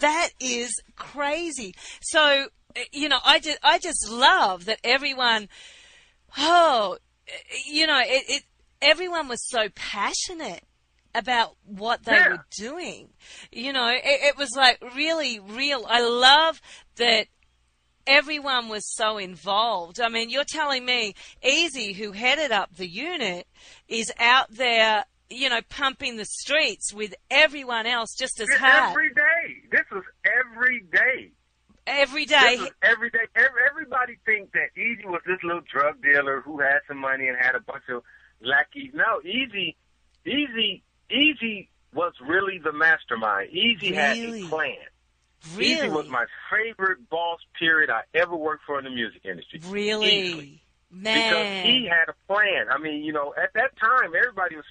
Speaker 2: that is crazy. So, you know, I just, I just love that everyone. Oh, you know, it, it. Everyone was so passionate about what they
Speaker 3: Yeah.
Speaker 2: were doing. You know, it, it was like really real. I love that everyone was so involved. I mean, you're telling me Eazy, who headed up the unit, is out there, you know, pumping the streets with everyone else just as hard
Speaker 3: Every day. This was every day.
Speaker 2: Every day.
Speaker 3: Is every day. Everybody think that Eazy was this little drug dealer who had some money and had a bunch of lackeys. No, Eazy, Eazy, Eazy was really the mastermind. Eazy had
Speaker 2: Really?
Speaker 3: a plan.
Speaker 2: Really,
Speaker 3: Eazy was my favorite boss period I ever worked for in the music industry.
Speaker 2: really,
Speaker 3: Easily.
Speaker 2: man.
Speaker 3: Because he had a plan. I mean, you know, at that time, everybody was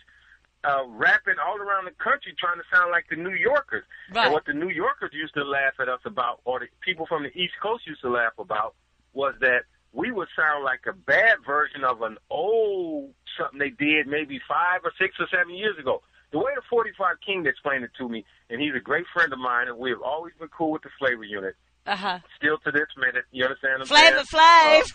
Speaker 3: uh, rapping all around the country trying to sound like the New Yorkers.
Speaker 2: Right.
Speaker 3: And what the New Yorkers used to laugh at us about, or the people from the East Coast used to laugh about, was that we would sound like a bad version of an old something they did maybe five or six or seven years ago. The way the 45 King explained it to me, and he's a great friend of mine, and we've always been cool with the flavor unit,
Speaker 2: uh huh.
Speaker 3: still to this minute. You understand what I'm
Speaker 2: Flavor? Flav.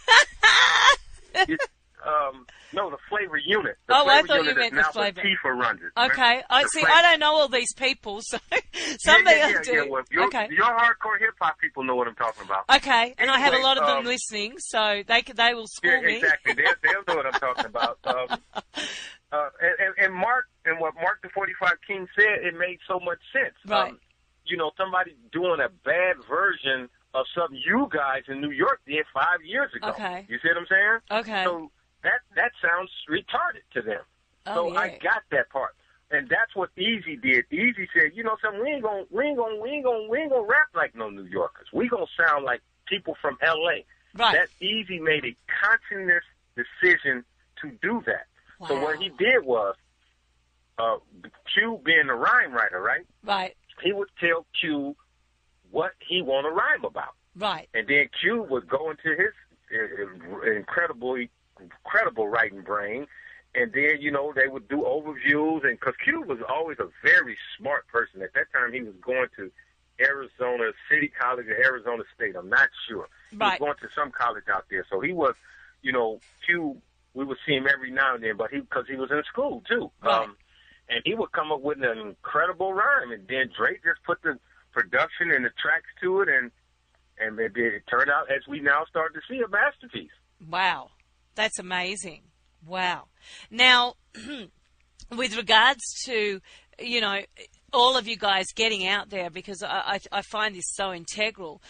Speaker 3: It- um, no, the flavor unit. The
Speaker 2: Oh, I thought you meant the flavor.
Speaker 3: Latifah runs it.
Speaker 2: okay, I
Speaker 3: The
Speaker 2: see.
Speaker 3: flavor-
Speaker 2: I don't know all these people, so
Speaker 3: Yeah,
Speaker 2: somebody
Speaker 3: yeah, yeah,
Speaker 2: do.
Speaker 3: yeah. Well, your,
Speaker 2: okay.
Speaker 3: your hardcore hip hop people know what I'm talking about.
Speaker 2: Okay, and I have a lot of them
Speaker 3: um,
Speaker 2: listening, so they they will school
Speaker 3: Yeah,
Speaker 2: me.
Speaker 3: exactly. They'll, they'll know what I'm talking about. Um, uh, and, and, and Mark and what Mark the 45 King said, it made so much sense.
Speaker 2: Right.
Speaker 3: Um, you know, somebody doing a bad version of something you guys in New York did five years ago.
Speaker 2: Okay.
Speaker 3: You see what I'm saying?
Speaker 2: Okay.
Speaker 3: So that that sounds retarded to them.
Speaker 2: oh,
Speaker 3: So
Speaker 2: yeah.
Speaker 3: I got that part. And that's what Eazy did. Eazy said, you know something, we ain't gonna we ain't gonna we ain't gonna we ain't gonna rap like no New Yorkers. We gonna sound like people from LA.
Speaker 2: right.
Speaker 3: That Eazy made a conscious decision to do that. So what he did was uh Q being a rhyme writer, right?
Speaker 2: right.
Speaker 3: He would tell Q what he want to rhyme about.
Speaker 2: Right.
Speaker 3: And then Q would go into his incredibly incredible writing brain, and then you know they would do overviews, and because Q was always a very smart person. At that time, he was going to Arizona City College or Arizona State. I'm not sure. He was going to some college out there, so he was, you know, Q we would see him every now and then, but he because he was in school too.
Speaker 2: Right.
Speaker 3: Um, and he would come up with an incredible rhyme, and then Dre just put the production and the tracks to it, and and it, it turned out as we now start to see a masterpiece.
Speaker 2: Wow, that's amazing. Wow. Now, with regards to you know all of you guys getting out there because I, I, I find this so integral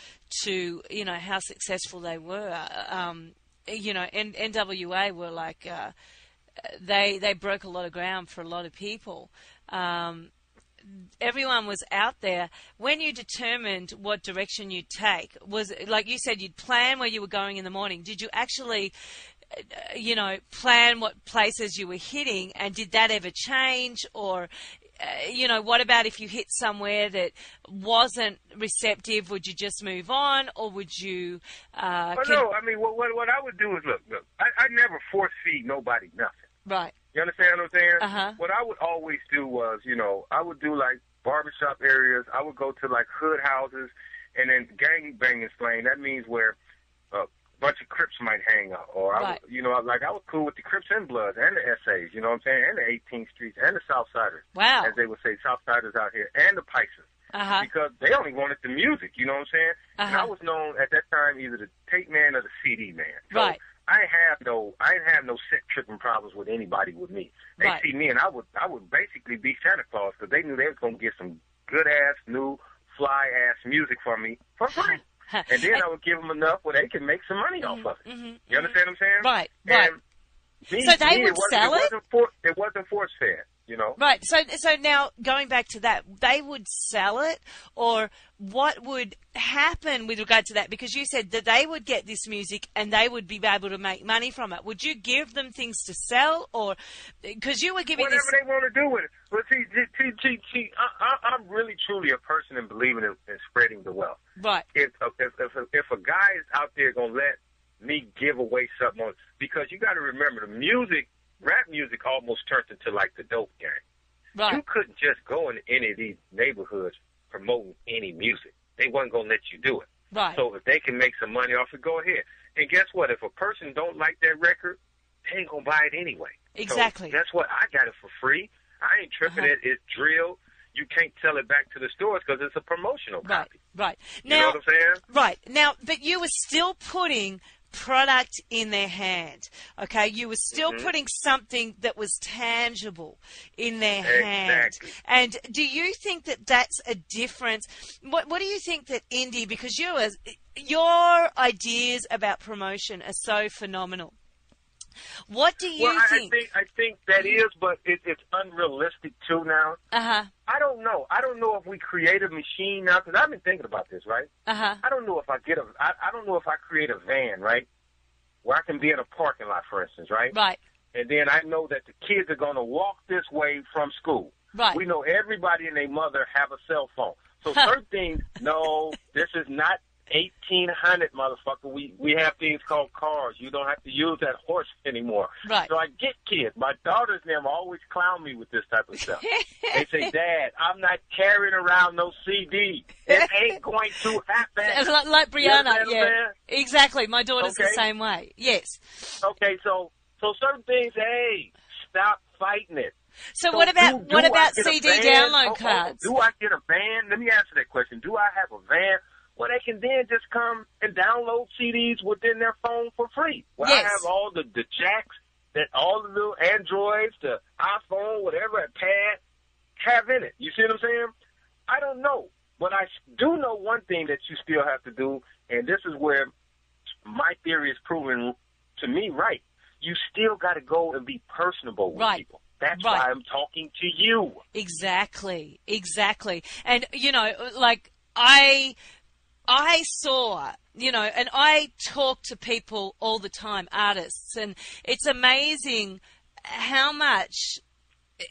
Speaker 2: to you know how successful they were. Um, you know, N- NWA were like uh, they they broke a lot of ground for a lot of people. Um, everyone was out there when you determined what direction you'd take was like you said you'd plan where you were going in the morning did you actually uh, you know plan what places you were hitting and did that ever change or uh, you know what about if you hit somewhere that wasn't receptive would you just move on or would you uh,
Speaker 3: no, I mean, what, what what I would do is look, look. I, I never foresee nobody nothing.
Speaker 2: right
Speaker 3: You understand what I'm saying?
Speaker 2: Uh-huh.
Speaker 3: What I would always do was, you know, I would do like barbershop areas. I would go to like hood houses, and then gang banging slang. That means where bunch of Crips might hang out, or I,
Speaker 2: Right.
Speaker 3: would, you know, like I was cool with the Crips and Bloods and the SAs. You know what I'm saying? And the 18th Streets and the Southsiders,
Speaker 2: wow
Speaker 3: as they would say, Southsiders out here, and the Pisces
Speaker 2: uh-huh
Speaker 3: because they only wanted the music. You know what I'm saying? And I
Speaker 2: Uh-huh.
Speaker 3: was known at that time either the tape man or the CD man. So
Speaker 2: Right.
Speaker 3: I have no, I didn't have no set tripping problems with anybody with me. They
Speaker 2: Right.
Speaker 3: see me and I would, I would basically be Santa Claus because they knew they was gonna get some good ass, new, fly ass music from me for free. and then I would give them enough where they can make some money off of it.
Speaker 2: mhm,
Speaker 3: You understand what I'm saying?
Speaker 2: Right, right.
Speaker 3: Me,
Speaker 2: So they
Speaker 3: me,
Speaker 2: would
Speaker 3: it wasn't,
Speaker 2: sell
Speaker 3: it?
Speaker 2: it?
Speaker 3: Wasn't for, it wasn't force fed. You know.
Speaker 2: Right. So, so now going back to that, they would sell it, or what would happen with regard to that? Because you said that they would get this music and they would be able to make money from it. Would you give them things to sell, or because you were giving
Speaker 3: whatever
Speaker 2: this?
Speaker 3: they want to do with it. But see, see, see, see I, I, I'm really truly a person in believing in, in spreading the wealth.
Speaker 2: Right.
Speaker 3: If if if a, if a guy is out there gonna let me give away something, on, because you got to remember the music, rap music, almost turned into like the dope game. You couldn't just go in any of these neighborhoods promoting any music. They wasn't gonna let you do it.
Speaker 2: Right.
Speaker 3: So if they can make some money off it, go ahead. And guess what? If a person don't like that record, they ain't gonna buy it anyway. So
Speaker 2: Exactly.
Speaker 3: guess what? I got it for free. I ain't tripping
Speaker 2: Uh-huh.
Speaker 3: it. It's drill. You can't sell it back to the stores because it's a promotional
Speaker 2: Right.
Speaker 3: copy.
Speaker 2: Right.
Speaker 3: You
Speaker 2: Now.
Speaker 3: know what I'm saying?
Speaker 2: Right. Now, but you were still putting product in their hand. Okay? You were still
Speaker 3: Mhm.
Speaker 2: putting something that was tangible in their hand.
Speaker 3: Exactly.
Speaker 2: And do you think that that's a difference? What, what do you think that indie, because you as, your ideas about promotion are so phenomenal. What do you
Speaker 3: well, I, I
Speaker 2: think?
Speaker 3: think I think that is, but it, it's unrealistic too now.
Speaker 2: Uh huh.
Speaker 3: I don't know. I don't know if we create a machine now because I've been thinking about this, right?
Speaker 2: Uh huh.
Speaker 3: I don't know if I get a. I, I don't know if I create a van, right, where I can be in a parking lot, for instance, right?
Speaker 2: Right.
Speaker 3: And then I know that the kids are going to walk this way from school.
Speaker 2: Right.
Speaker 3: We know everybody and their mother have a cell phone. So certain things, no, this is not 1800, motherfucker. We we have things called cars. You don't have to use that horse anymore.
Speaker 2: Right.
Speaker 3: So I get kids. My daughters and them always clown me with this type of stuff. they say, Dad, I'm not carrying around no CD. It ain't going to happen.
Speaker 2: like, like Brianna,
Speaker 3: what I'm
Speaker 2: yeah, exactly. My daughter's the same way. Yes.
Speaker 3: Okay, so so certain things, hey, stop fighting it.
Speaker 2: So,
Speaker 3: So
Speaker 2: what about
Speaker 3: do-
Speaker 2: what
Speaker 3: do
Speaker 2: about CD download
Speaker 3: Oh, oh,
Speaker 2: cards?
Speaker 3: Do I get a van? Let me answer that question. Do I have a van? Well, they can then just come and download CDs within their phone for free. Well,
Speaker 2: Yes.
Speaker 3: I have all the, the jacks that all the little Androids, the iPhone, whatever, a pad have in it. You see what I'm saying? I don't know. But I do know one thing that you still have to do, and this is where my theory is proven to me right. You still got to go and be personable with
Speaker 2: Right.
Speaker 3: people. That's
Speaker 2: Right.
Speaker 3: why I'm talking to you.
Speaker 2: Exactly, exactly. And you know, like I, I saw, you know, and I talk to people all the time, artists, and it's amazing how much.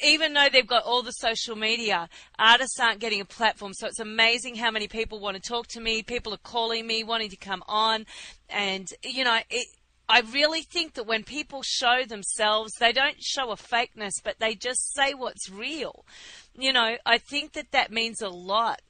Speaker 2: Even though they've got all the social media, artists aren't getting a platform. So it's amazing how many people want to talk to me. People are calling me, wanting to come on, and you know, it, I really think that when people show themselves, they don't show a fakeness, but they just say what's real. You know, I think that that means a lot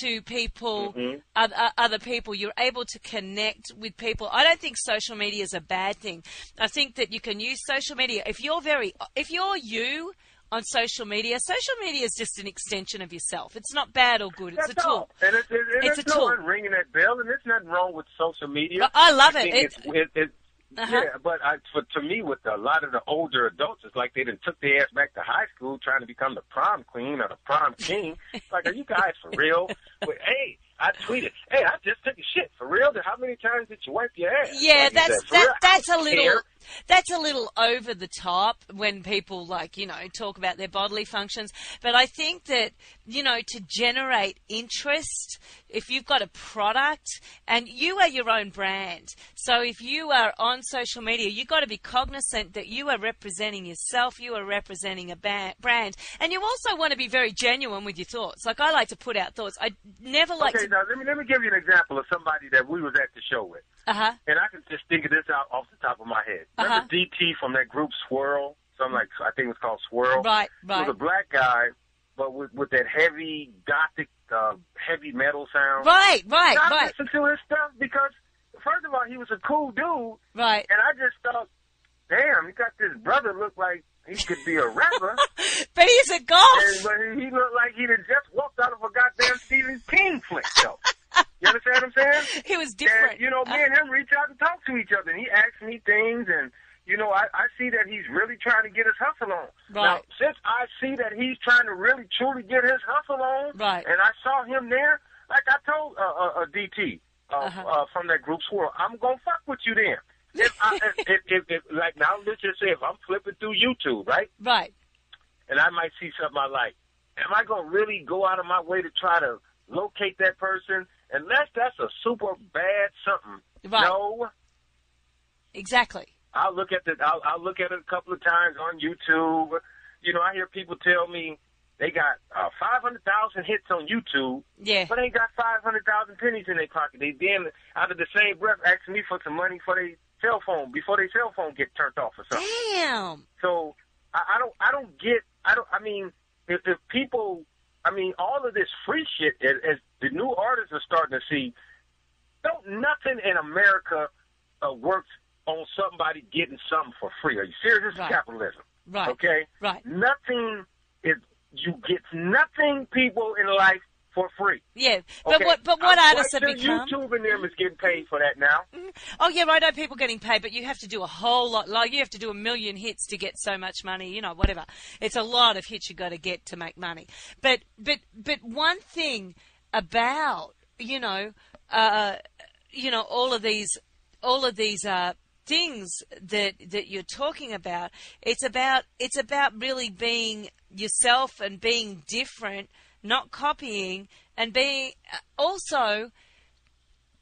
Speaker 2: to people,
Speaker 3: Mhm.
Speaker 2: oth- uh, other people. You're able to connect with people. I don't think social media is a bad thing. I think that you can use social media if you're very, if you're you on social media. Social media is just an extension of yourself. It's not bad or good. It's
Speaker 3: That's
Speaker 2: a tool.
Speaker 3: all. And it's, it, it,
Speaker 2: It's a
Speaker 3: no
Speaker 2: tool.
Speaker 3: one ringing that bell, and there's nothing wrong with social media.
Speaker 2: But I love
Speaker 3: I
Speaker 2: it. It's,
Speaker 3: it, it,
Speaker 2: Uh-huh.
Speaker 3: Yeah, but I, for to me, with a lot of the older adults, it's like they done took their ass back to high school trying to become the prom queen or the prom king. It's like, are you guys for real? But, hey, I tweeted, hey, I just took a shit for real. How many times did you wipe your ass?
Speaker 2: Yeah,
Speaker 3: Like,
Speaker 2: that's
Speaker 3: real?
Speaker 2: that, that's a little
Speaker 3: care.
Speaker 2: that's a little over the top when people like you know talk about their bodily functions. But I think that you know to generate interest, if you've got a product and you are your own brand, so if you are on social media, you've got to be cognizant that you are representing yourself, you are representing a ba- brand, and you also want to be very genuine with your thoughts. Like I like to put out thoughts. I never like
Speaker 3: Okay,
Speaker 2: to.
Speaker 3: Now let me let me give you an example of somebody that we was at the show with,
Speaker 2: Uh huh.
Speaker 3: and I can just think of this out off the top of my head. Remember
Speaker 2: Uh-huh.
Speaker 3: DT from that group Swirl? Something like I think it was called Swirl.
Speaker 2: Right.
Speaker 3: He
Speaker 2: Right.
Speaker 3: was a black guy, but with with that heavy gothic, uh, heavy metal sound.
Speaker 2: Right. Right.
Speaker 3: And I
Speaker 2: Right.
Speaker 3: listened to his stuff because, first of all, he was a cool dude,
Speaker 2: Right.
Speaker 3: and I just thought, damn, he got this brother look like he could be a rapper,
Speaker 2: But he's a goth.
Speaker 3: and but he, looked like he'd have just walked out of a goddamn Stephen King flick, though. You understand what I'm saying?
Speaker 2: He was different.
Speaker 3: And, you know, me and him reach out and talk to each other, and he asks me things, and you know, I, I see that he's really trying to get his hustle on. Now,
Speaker 2: Right.
Speaker 3: since I see that he's trying to really truly get his hustle on,
Speaker 2: Right.
Speaker 3: and I saw him there, like I told uh, uh, uh, DT uh,
Speaker 2: Uh-huh.
Speaker 3: uh, from that group swirl, I'm gonna fuck with you then. If, I, if, if, if, if, like now, let's just say if I'm flipping through YouTube, right,
Speaker 2: right.
Speaker 3: and I might see something I like, am I gonna really go out of my way to try to locate that person? Unless that's a super bad something.
Speaker 2: Right.
Speaker 3: No,
Speaker 2: Exactly.
Speaker 3: I'll look at the I'll, I'll look at it a couple of times on YouTube. You know, I hear people tell me they got uh, five hundred thousand hits on YouTube,
Speaker 2: Yeah.
Speaker 3: but they got five hundred thousand pennies in their pocket. They then out of the same breath asking me for some money for their cell phone before their cell phone get turned off or something.
Speaker 2: Damn.
Speaker 3: So I, I don't I don't get I don't I mean if, if people I mean all of this free shit as, as the new artists are starting to see don't nothing in America uh, works on somebody getting something for free. Are you serious? This is capitalism.
Speaker 2: Right.
Speaker 3: Okay?
Speaker 2: Right.
Speaker 3: Nothing is you get nothing people in life for free.
Speaker 2: Yeah. But
Speaker 3: Okay?
Speaker 2: what? But what
Speaker 3: I'm
Speaker 2: artists have become?
Speaker 3: YouTube and them is getting paid for that now.
Speaker 2: Oh yeah, right. I know people getting paid, but you have to do a whole lot. Like you have to do a million hits to get so much money. You know, whatever. It's a lot of hits you got to get to make money. But but but one thing about you know, uh, you know, all of these, all of these. Uh, things that that you're talking about it's about it's about really being yourself and being different not copying and being uh, also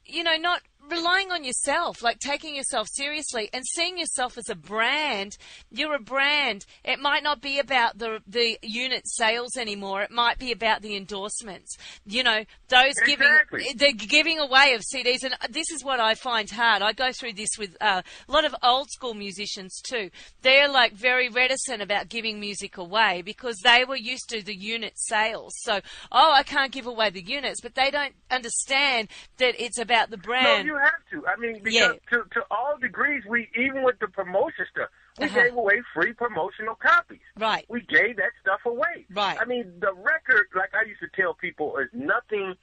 Speaker 2: you know, not relying on yourself, like taking yourself seriously and seeing yourself as a brand. You're a brand. It might not be about the the unit sales anymore. It might be about the endorsements. You know, those
Speaker 3: Exactly.
Speaker 2: giving the giving away of CDs. And this is what I find hard. I go through this with uh, a lot of old school musicians too. They're like very reticent about giving music away because they were used to the unit sales. So, oh, I can't give away the units, but they don't understand that it's about the
Speaker 3: No,
Speaker 2: brand.
Speaker 3: you have to. I mean, because
Speaker 2: Yeah.
Speaker 3: to to all degrees, we even with the promotion stuff, we
Speaker 2: Uh-huh.
Speaker 3: gave away free promotional copies.
Speaker 2: Right.
Speaker 3: We gave that stuff away.
Speaker 2: Right.
Speaker 3: I mean, the record, like I used to tell people, is nothing,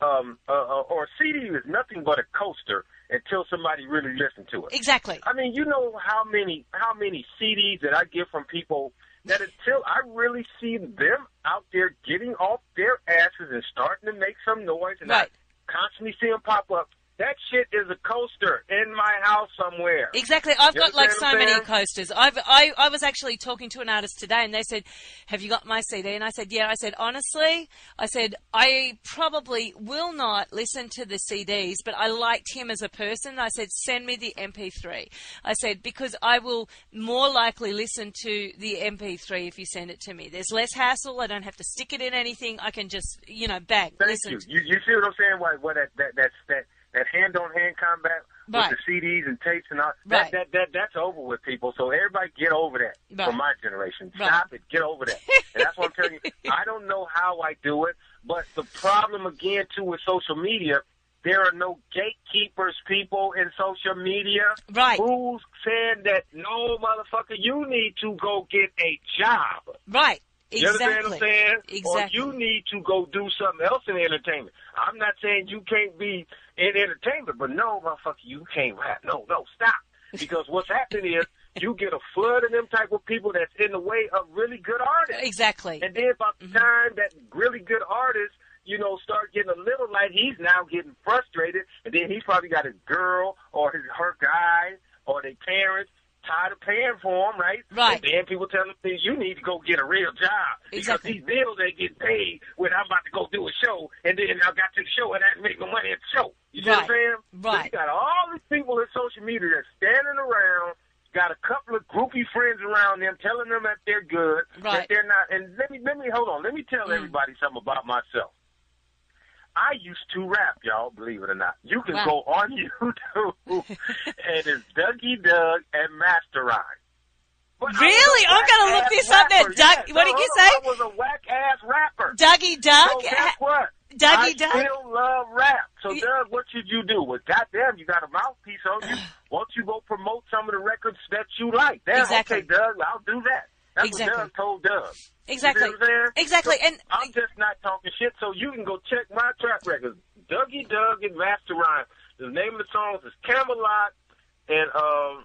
Speaker 3: um, uh, uh, or CD is nothing but a coaster until somebody really listens to it.
Speaker 2: Exactly.
Speaker 3: I mean, you know how many how many CDs that I get from people that until I really see them out there getting off their asses and starting to make some noise, and
Speaker 2: Right.
Speaker 3: I constantly see them pop up. That shit is a coaster in my house somewhere.
Speaker 2: Exactly. I've
Speaker 3: You
Speaker 2: got like so
Speaker 3: understand what I'm
Speaker 2: many coasters. I've, I, I was actually talking to an artist today and they said, have you got my CD? And I said, yeah. I said, honestly, I said, I probably will not listen to the CDs, but I liked him as a person. I said, send me the MP3. I said, because I will more likely listen to the MP3 if you send it to me. There's less hassle. I don't have to stick it in anything. I can just, you know, bang,
Speaker 3: Thank
Speaker 2: listen.
Speaker 3: you. you. You see what I'm saying? Why? What that that that's that that hand on hand combat
Speaker 2: Right.
Speaker 3: with the CDs and tapes and all That, that that that's over with people. So everybody get over that.
Speaker 2: Right.
Speaker 3: For my generation,
Speaker 2: Right.
Speaker 3: stop it. Get over that. and that's what I'm telling you. I don't know how I do it, But the problem again too with social media, there are no gatekeepers, people in social media.
Speaker 2: Right.
Speaker 3: Who's saying that no motherfucker, you need to go get a job.
Speaker 2: Right.
Speaker 3: You understand what I'm saying?
Speaker 2: Exactly.
Speaker 3: Or you need to go do something else in entertainment. I'm not saying you can't be in entertainment, but no, motherfucker, you can't rap. No, no, stop. Because what's happening is you get a flood of them type of people that's in the way of really good artists.
Speaker 2: Exactly.
Speaker 3: And then by the
Speaker 2: Mm-hmm.
Speaker 3: time that really good artist, you know, start getting a little light, he's now getting frustrated, and then he's probably got his girl or his her guy or their parents tired of paying for him, right?
Speaker 2: Right.
Speaker 3: And then people tell him, things you need to go get a real job because
Speaker 2: Exactly.
Speaker 3: these bills ain't getting paid when I'm about to go do a show, and then I got to the show and I make no money at the show. You see what I'm saying?
Speaker 2: Right.
Speaker 3: you got all these people in social media that's standing around. Got a couple of groupie friends around them telling them that they're good,
Speaker 2: Right.
Speaker 3: that they're not. And let me let me hold on. Let me tell
Speaker 2: Mm.
Speaker 3: everybody something about myself. I used to rap, y'all, believe it or not. You can
Speaker 2: Wow.
Speaker 3: go on YouTube and it's Dougie Doug and Master Rhyme. But I was a
Speaker 2: Really? I'm gonna look this up now.
Speaker 3: rapper.
Speaker 2: Doug-
Speaker 3: Yeah,
Speaker 2: what did you say?
Speaker 3: I was a whack ass rapper.
Speaker 2: Dougie Doug.
Speaker 3: So guess what?
Speaker 2: Dougie
Speaker 3: I
Speaker 2: Doug.
Speaker 3: still love rap. So, Doug, what should you do? Well, goddamn, you got a mouthpiece on you. Won't you go promote some of the records that you like? Damn,
Speaker 2: Exactly.
Speaker 3: okay, Doug, I'll do that. That's
Speaker 2: Exactly.
Speaker 3: what Doug told Doug.
Speaker 2: Exactly.
Speaker 3: You see what I'm saying?
Speaker 2: Exactly.
Speaker 3: So
Speaker 2: And
Speaker 3: I'm just not talking shit, so you can go check my track records. Dougie Doug and Master Rhyme. The name of the songs is Camelot and um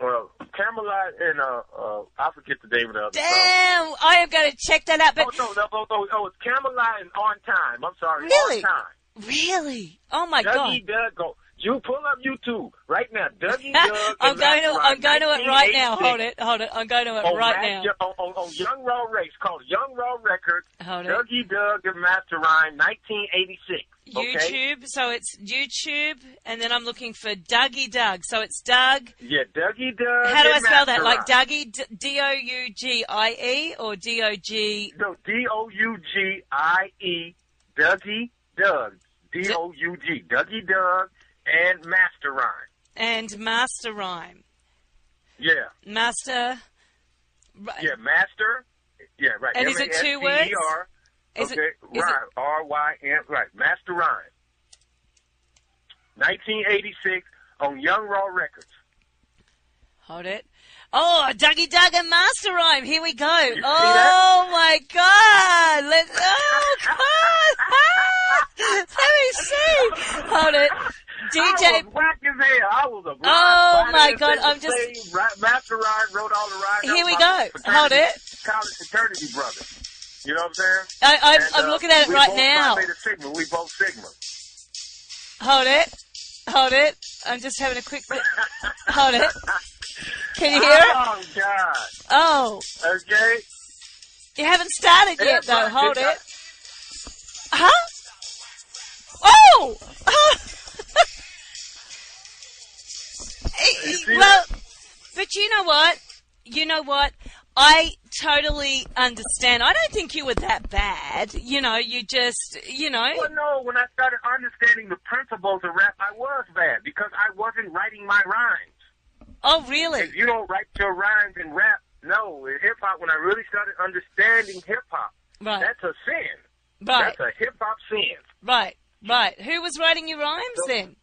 Speaker 3: well Camelot and uh uh I forget the name of the other song.
Speaker 2: damn, I am going to check that out. But
Speaker 3: Oh no, no, no, no, oh, it's Camelot and On Time. I'm sorry,
Speaker 2: Really?
Speaker 3: On Time.
Speaker 2: really, oh my god
Speaker 3: Dougie
Speaker 2: god.
Speaker 3: Doug, go. You pull up YouTube right now. Dougie Doug.
Speaker 2: I'm going to. I'm going to it right now. Hold it. Hold it. I'm going to it
Speaker 3: On
Speaker 2: right
Speaker 3: Mac-
Speaker 2: now.
Speaker 3: On, on, on Young Raw Race called Young Raw Records.
Speaker 2: Hold it.
Speaker 3: Dougie Doug and Master Rhyme, 1986. Okay?
Speaker 2: YouTube. So it's YouTube, and then I'm looking for Dougie Doug. So it's Doug.
Speaker 3: Yeah, Dougie Doug.
Speaker 2: How do I spell that? Like. Dougie D- D O U G I E or D O G?
Speaker 3: No, D O U G I E, Dougie Doug. D O U G, Dougie Doug and Master Rhyme.
Speaker 2: And Master Rhyme.
Speaker 3: Yeah,
Speaker 2: Master.
Speaker 3: yeah, Master. Yeah, right.
Speaker 2: And is it two words? Is
Speaker 3: okay,
Speaker 2: it- is it-
Speaker 3: Rhyme. R Y M. Right, Master Ryan. 1986 on Young Raw Records.
Speaker 2: Hold it. Oh, Dougie Doug and Master Rhyme. Here we go. oh my God. Let's. Oh God. Let me see. Hold it.
Speaker 3: I was whack as hell. I was a
Speaker 2: Oh my God. I'm just-
Speaker 3: Master Rhyme wrote all the rhymes.
Speaker 2: Here we go. Hold it.
Speaker 3: College fraternity brothers. You know what I'm saying?
Speaker 2: I, I'm,
Speaker 3: And,
Speaker 2: I'm
Speaker 3: uh,
Speaker 2: looking at it
Speaker 3: we
Speaker 2: right
Speaker 3: both
Speaker 2: now.
Speaker 3: Phi Beta Sigma. We both Sigma.
Speaker 2: Hold it. Hold it. I'm just having a quick. Hold it. Can you hear it?
Speaker 3: Oh God.
Speaker 2: Oh,
Speaker 3: Okay.
Speaker 2: you haven't started yet though. Hold it. Huh? Oh! Well, but you know what? You know what? I totally understand. I don't think you were that bad. You know, you just, you know.
Speaker 3: Well, no. When I started understanding the principles of rap, I was bad because I wasn't writing my rhymes.
Speaker 2: Oh, really?
Speaker 3: If you don't write your rhymes in rap, no. In hip hop, when I really started understanding hip hop,
Speaker 2: Right,
Speaker 3: that's a sin.
Speaker 2: right,
Speaker 3: That's a hip hop sin.
Speaker 2: right, right. Who was writing your rhymes then?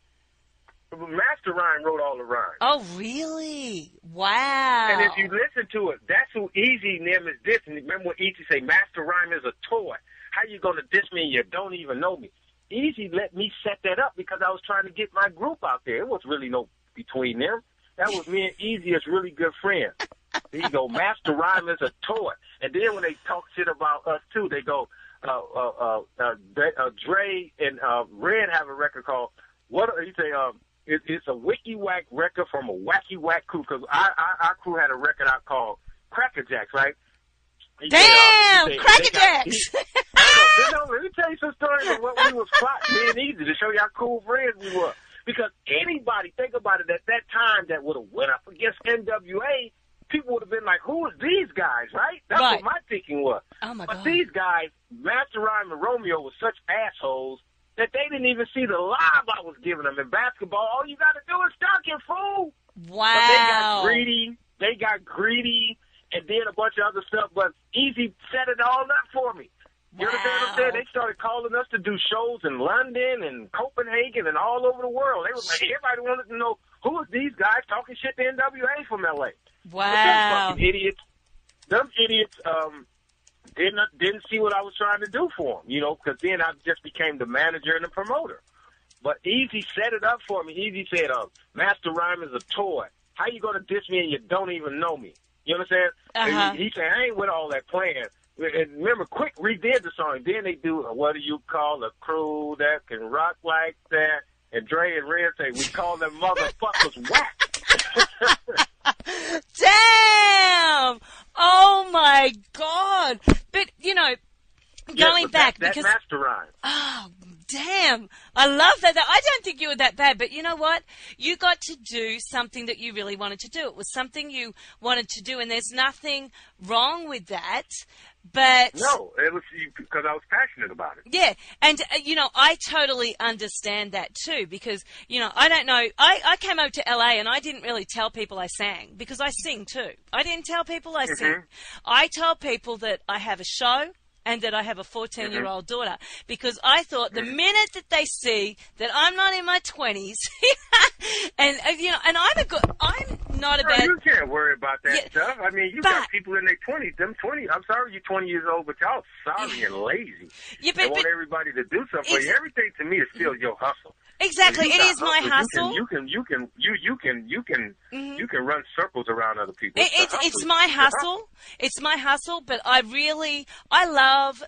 Speaker 3: Master Rhyme wrote all the rhymes.
Speaker 2: Oh, really? Wow.
Speaker 3: And if you listen to it, that's who Eazy and them is dissing. Remember what Eazy say, Master Rhyme is a toy. How you gonna diss me and you don't even know me? Eazy let me set that up because I was trying to get my group out there. It was really no between them. That was me and Eazy as really good friends. There you go. Master Rhyme is a toy. And then when they talk shit about us too, they go, uh, uh, uh, uh, Dre- uh Dre and uh, Red have a record called what? you say, um, it, it's a wiki whack record from a wacky whack crew because our, our, our crew had a record out called Cracker Jacks, right? He said, uh,
Speaker 2: Damn, Cracker
Speaker 3: got-
Speaker 2: Jacks.
Speaker 3: he- I know, you know, let me tell you some stories of what we was plotting being easy to show you how cool friends we were. Because anybody, think about it, at that time that would have went up against NWA, people would have been like, who is these guys, right? That's
Speaker 2: Right.
Speaker 3: what my thinking was.
Speaker 2: oh my
Speaker 3: But
Speaker 2: god.
Speaker 3: these guys, Master Rhyme and Romeo, were such assholes that they didn't even see the live I was giving them in basketball. All you got to do is dunk it, fool.
Speaker 2: wow.
Speaker 3: But they got greedy. They got greedy, and did a bunch of other stuff. But Eazy set it all up for me. You understand what I'm saying? They started calling us to do shows in London and Copenhagen and all over the world. They was like, everybody wanted to know who are these guys talking shit to NWA from LA. But them
Speaker 2: Wow.
Speaker 3: fucking idiots, them idiots, um, didn't didn't see what I was trying to do for him, you know, because then I just became the manager and the promoter. But Eazy set it up for me. Eazy said, uh, Master Rhyme is a toy. How you gonna diss me and you don't even know me? You understand? And
Speaker 2: Uh-huh.
Speaker 3: he, he said, I ain't with all that playing. And remember, Quick redid the song. Then they do, uh, what do you call a crew that can rock like that? And Dre and Red say, we call them motherfuckers whack.
Speaker 2: Damn! Oh my god! But you know,
Speaker 3: Yeah,
Speaker 2: going
Speaker 3: but
Speaker 2: back
Speaker 3: that, that
Speaker 2: because
Speaker 3: Master Rhyme.
Speaker 2: oh damn, I love that. I don't think you were that bad, but you know what? You got to do something that you really wanted to do. It was something you wanted to do, and there's nothing wrong with that. But
Speaker 3: No, it was because I was passionate about it.
Speaker 2: yeah, and uh, you know, I totally understand that too because you know, I don't know. I I came over to LA and I didn't really tell people I sang because I sing too. I didn't tell people I sing. I tell people that I have a show and that I have a 14 year old daughter because I thought the minute that they see that I'm not in my 20s and uh, you know, and I'm a good I'm not a bad
Speaker 3: you can't worry about that
Speaker 2: Yeah,
Speaker 3: stuff. I mean, you
Speaker 2: but-
Speaker 3: got people in their twenties. Them twenty. I'm sorry, you're 20 years old, but y'all sorry and lazy.
Speaker 2: Yeah,
Speaker 3: they
Speaker 2: but-
Speaker 3: want
Speaker 2: but-
Speaker 3: everybody to do something for you.
Speaker 2: Ex-
Speaker 3: Everything to me is still your hustle.
Speaker 2: Exactly,
Speaker 3: it is
Speaker 2: it
Speaker 3: you
Speaker 2: is
Speaker 3: got
Speaker 2: my hustle.
Speaker 3: You can, you can, you can, you can, you can, you can run circles around other people.
Speaker 2: It, it's it's my
Speaker 3: It's
Speaker 2: hustle. It's my hustle, but I really I love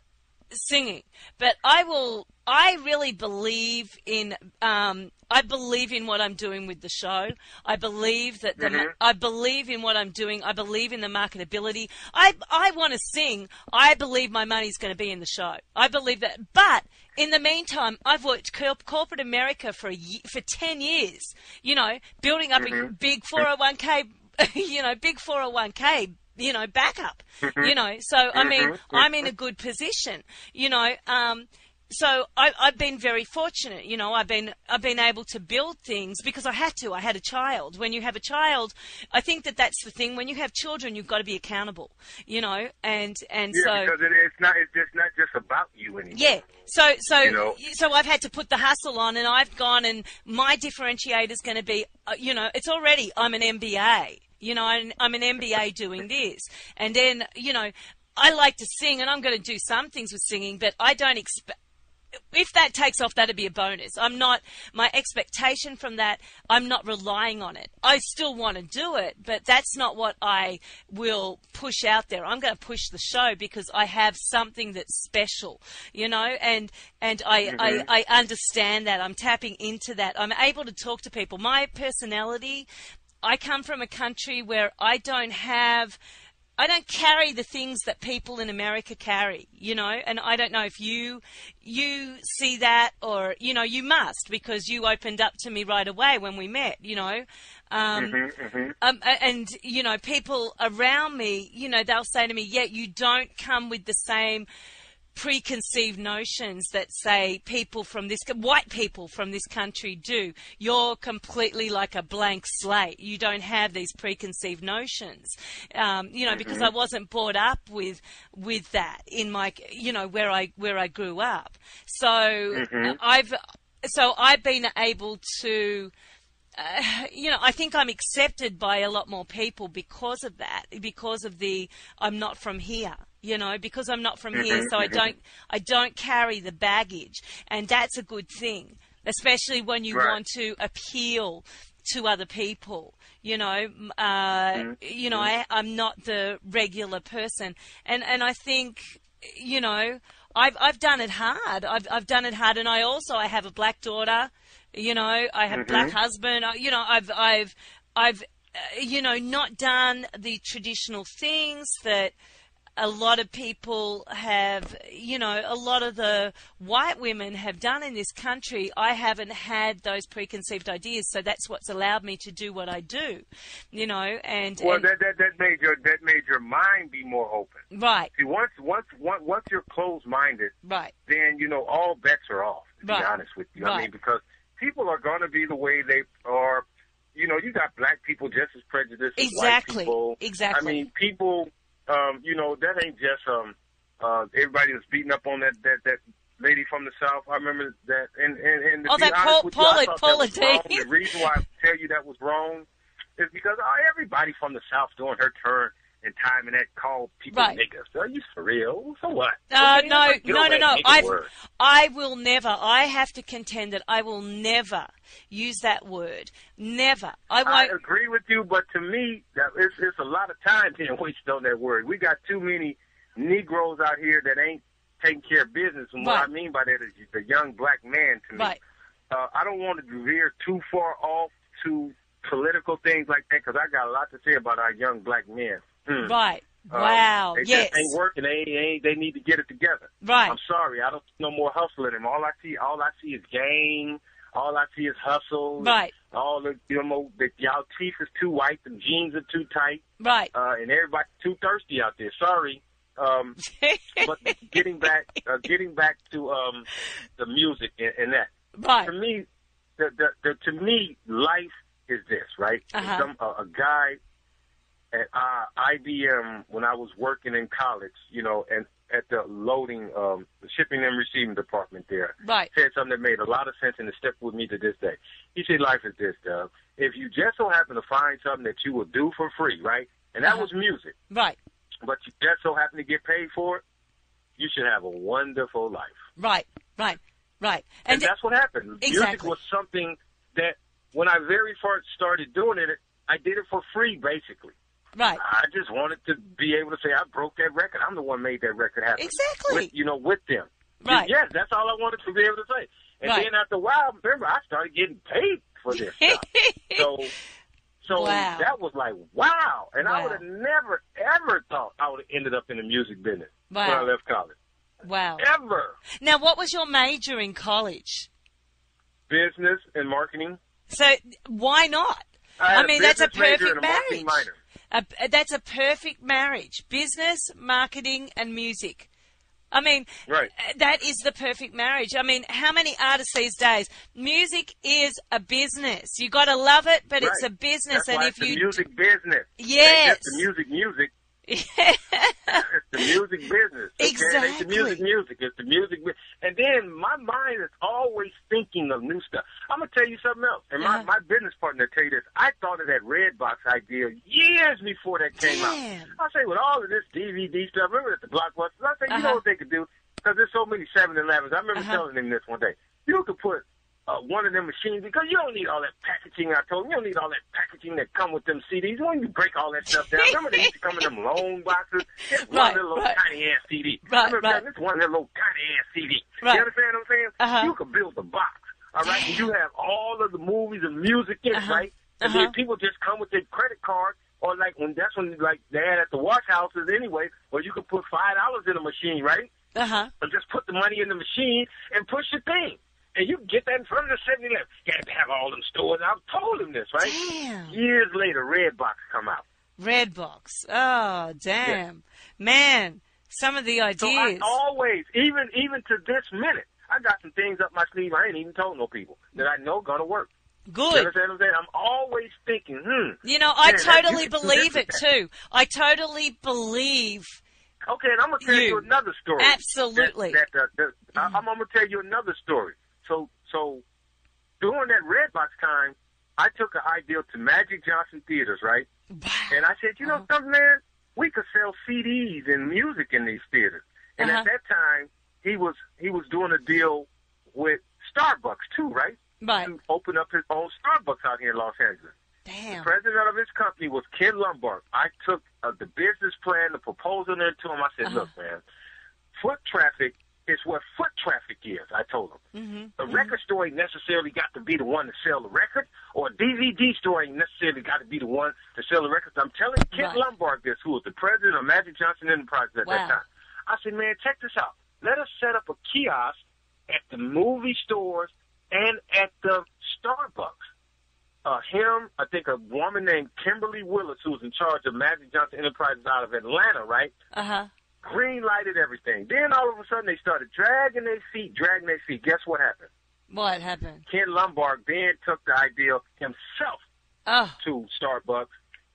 Speaker 2: singing. But I will I really believe in um I believe in what I'm doing with the show. I believe that the
Speaker 3: Mhm.
Speaker 2: I believe in what I'm doing. I believe in the marketability. I I want to sing. I believe my money's going to be in the show. I believe that. But in the meantime, I've worked corp- corporate America for a ye- for 10 years, you know, building up a big 401k, you know, big 401k you know, backup, you know. So, I mean, I'm in a good position, you know. Um, so I, I've been very fortunate, you know. I've been I've been able to build things because I had to. I had a child. When you have a child, I think that that's the thing. When you have children, you've got to be accountable, you know. And and
Speaker 3: Yeah,
Speaker 2: so
Speaker 3: because it, it's not. It's just not just about you anymore.
Speaker 2: yeah. So so
Speaker 3: You know?
Speaker 2: so I've had to put the hustle on, and I've gone, and my differentiator is going to be, uh, you know, it's already I'm an MBA. You know, I'm, I'm an MBA doing this, and then you know, I like to sing, and I'm going to do some things with singing, but I don't expect. If that takes off, that'd be a bonus. I'm not, my expectation from that, I'm not relying on it. I still want to do it, but that's not what I will push out there. I'm going to push the show because I have something that's special, you know, and, and I, I, I understand that. I'm tapping into that. I'm able to talk to people. My personality, I come from a country where I don't have, I don't carry the things that people in America carry, you know, and I don't know if you you see that or you know you must because you opened up to me right away when we met, you know. Um,
Speaker 3: Mm-hmm,
Speaker 2: um, and you know, people around me, you know, they'll say to me, "Yeah, you don't come with the same preconceived notions that say people from this white people from this country do. You're completely like a blank slate. You don't have these preconceived notions, um, you know, because I wasn't brought up with with that in my, you know, where I where I grew up. So uh, I've so I've been able to uh, you know, I think I'm accepted by a lot more people because of that, because of the I'm not from here, you know, because I'm not from here, so I don't I don't carry the baggage, and that's a good thing, especially when you
Speaker 3: Right.
Speaker 2: want to appeal to other people. You know, uh, you know, I, I'm not the regular person, and and I think, you know, I've I've done it hard. I've I've done it hard, and I also I have a black daughter. You know, I have a black husband. You know, I've I've I've uh, you know not done the traditional things that a lot of people have, you know, a lot of the white women have done in this country. I haven't had those preconceived ideas, so that's what's allowed me to do what I do, you know, and,
Speaker 3: Well,
Speaker 2: and
Speaker 3: that that that made your that made your mind be more open.
Speaker 2: right,
Speaker 3: See, once once once once you're closed minded,
Speaker 2: right,
Speaker 3: then you know all bets are off. To
Speaker 2: Right.
Speaker 3: be honest with you, I mean, because people are going to be the way they are. You know, you got black people just as prejudiced as white people.
Speaker 2: Exactly.
Speaker 3: I mean, people. Um, you know, that ain't just um, Uh, everybody was beating up on that that that lady from the south. I remember that. And and, and to
Speaker 2: Oh,
Speaker 3: be
Speaker 2: that
Speaker 3: honest
Speaker 2: Paul-
Speaker 3: with you, I
Speaker 2: Paula-
Speaker 3: thought
Speaker 2: Paula
Speaker 3: that was wrong. The reason why I tell you that was wrong is because oh, everybody from the south doing her turn and time and that called people
Speaker 2: Right.
Speaker 3: niggas. Are you for real? So what?
Speaker 2: Uh,
Speaker 3: Okay,
Speaker 2: no, no, no, no. I. I will never. I have to contend that I will never use that word. Never. I won't.
Speaker 3: I agree with you, but to me, that it's, it's a lot of time being wasted on that word. We got too many Negroes out here that ain't taking care of business. And what I mean by that is the young black man to me.
Speaker 2: Right.
Speaker 3: Uh, I don't want to veer too far off to political things like that because I got a lot to say about our young black men. Hmm.
Speaker 2: Right.
Speaker 3: Um,
Speaker 2: Wow.
Speaker 3: They
Speaker 2: yes.
Speaker 3: just ain't working. They ain't. They need to get it together.
Speaker 2: Right.
Speaker 3: I'm sorry. I don't see no more hustling in them. All I see, all I see is game. All I see is hustle.
Speaker 2: Right.
Speaker 3: All the you know, the, y'all teeth is too white. The jeans are too tight.
Speaker 2: Right.
Speaker 3: Uh, and everybody's too thirsty out there. Sorry. Um, but getting back, uh, getting back to um, the music and, and that.
Speaker 2: right.
Speaker 3: To me, the, the, the to me, life is this, right?
Speaker 2: Uh-huh.
Speaker 3: Some a, a guy at uh, IBM when I was working in college, you know, and at the loading, um, the shipping and receiving department there,
Speaker 2: Right.
Speaker 3: said something that made a lot of sense and it stuck with me to this day. He said, "Life is this, Doug. If you just so happen to find something that you will do for free, right? And that
Speaker 2: Uh-huh.
Speaker 3: was music,
Speaker 2: Right.
Speaker 3: but you just so happen to get paid for it, you should have a wonderful life."
Speaker 2: Right. Right. Right.
Speaker 3: And,
Speaker 2: And
Speaker 3: that's what happened. Music was something that when I very first started doing it, I did it for free, basically.
Speaker 2: Right.
Speaker 3: I just wanted to be able to say I broke that record. I'm the one made that record happen.
Speaker 2: Exactly.
Speaker 3: With, you know, with them.
Speaker 2: Right.
Speaker 3: Yes, that's all I wanted to be able to say. And
Speaker 2: Right.
Speaker 3: then after a while, remember, I started getting paid for this stuff. so, so
Speaker 2: Wow.
Speaker 3: that was like, wow. And I would have never, ever thought I would have ended up in the music business when I left college.
Speaker 2: Wow.
Speaker 3: Ever.
Speaker 2: Now, what was your major in college?
Speaker 3: Business and marketing.
Speaker 2: So why not?
Speaker 3: I,
Speaker 2: I mean, that's a perfect
Speaker 3: and a marketing
Speaker 2: marriage. A, that's a perfect marriage. Business, marketing, and music. I mean,
Speaker 3: Right.
Speaker 2: uh, that is the perfect marriage. I mean, how many artists these days? Music is a business. You got to love it, but it's a business.
Speaker 3: That's
Speaker 2: and if you,
Speaker 3: music business.
Speaker 2: Yes.
Speaker 3: The music, music. It's the music business. Okay? It ain't the music, music. It's the music. And then my mind is always thinking of new stuff. I'm gonna tell you something else. And my,
Speaker 2: Uh-huh.
Speaker 3: my business partner tell you this. I thought of that red box idea years before that came
Speaker 2: Damn.
Speaker 3: out. I say with all of this DVD stuff. Remember at the blockbusters? I say you
Speaker 2: Uh-huh.
Speaker 3: know what they could do because there's so many 7-Elevens. I remember
Speaker 2: Uh-huh.
Speaker 3: telling him this one day. You could put uh, one of them machines because you don't need all that packaging. I told him you don't need all that packaging that come with them CDs. When you break all that stuff down, remember they used to come in them long boxes. Just one
Speaker 2: Right,
Speaker 3: little
Speaker 2: right.
Speaker 3: tiny ass CD.
Speaker 2: Right,
Speaker 3: remember
Speaker 2: right.
Speaker 3: this one little tiny ass CD.
Speaker 2: Right.
Speaker 3: You understand what I'm saying?
Speaker 2: Uh-huh.
Speaker 3: You could build a box. All right, and you have all of the movies and music in
Speaker 2: Uh-huh.
Speaker 3: right? And
Speaker 2: Uh-huh.
Speaker 3: then people just come with their credit card. Or like when that's when like they had at the wash houses anyway, where you could put five dollars in a machine, right?
Speaker 2: uh huh.
Speaker 3: and just put the money in the machine and push your thing. And you can get that in front of the 7 Eleven. You have to have all them stores. I've told him this, right?
Speaker 2: Damn.
Speaker 3: Years later, Redbox come out.
Speaker 2: Redbox. Oh, damn. Man, some of the ideas. So.
Speaker 3: I always, even even to this minute, I got some things up my sleeve I ain't even told no people that I know gonna work. You
Speaker 2: Good.
Speaker 3: understand what I'm saying? I'm always thinking, hmm.
Speaker 2: You know, I
Speaker 3: Man,
Speaker 2: totally
Speaker 3: you
Speaker 2: believe it too. I totally believe.
Speaker 3: Okay, and I'm gonna tell you,
Speaker 2: You.
Speaker 3: another story.
Speaker 2: Absolutely.
Speaker 3: That, that, uh, that, I- I'm, I'm gonna tell you another story. So, so during that red box time, I took an idea to Magic Johnson Theaters, right?
Speaker 2: Wow.
Speaker 3: And I said, you know
Speaker 2: Uh-huh.
Speaker 3: something, man? We could sell CDs and music in these theaters. And
Speaker 2: Uh-huh.
Speaker 3: at that time, he was he was doing a deal with Starbucks too, right?
Speaker 2: Right.
Speaker 3: To open up his own Starbucks out here in Los Angeles.
Speaker 2: Damn.
Speaker 3: The President of his company was Ken Lombard. I took uh, the business plan, the proposal there to him. I said,
Speaker 2: Uh-huh.
Speaker 3: look, man, foot traffic is what foot traffic is. I told him.
Speaker 2: Mm-hmm.
Speaker 3: The record store ain't necessarily got to be the one to sell the record, or a DVD store ain't necessarily got to be the one to sell the records. I'm telling Kent
Speaker 2: Right.
Speaker 3: Lombard this, who was the president of Magic Johnson Enterprises at
Speaker 2: Wow.
Speaker 3: that time. I said, man, check this out. Let us set up a kiosk at the movie stores and at the Starbucks. Uh, him, I think a woman named Kimberly Willis, who was in charge of Magic Johnson Enterprises out of Atlanta, right?
Speaker 2: Uh huh.
Speaker 3: Green lighted everything. Then all of a sudden they started dragging their feet, dragging their feet. Guess what happened?
Speaker 2: What happened?
Speaker 3: Ken Lombard then took the idea himself
Speaker 2: Oh,
Speaker 3: to Starbucks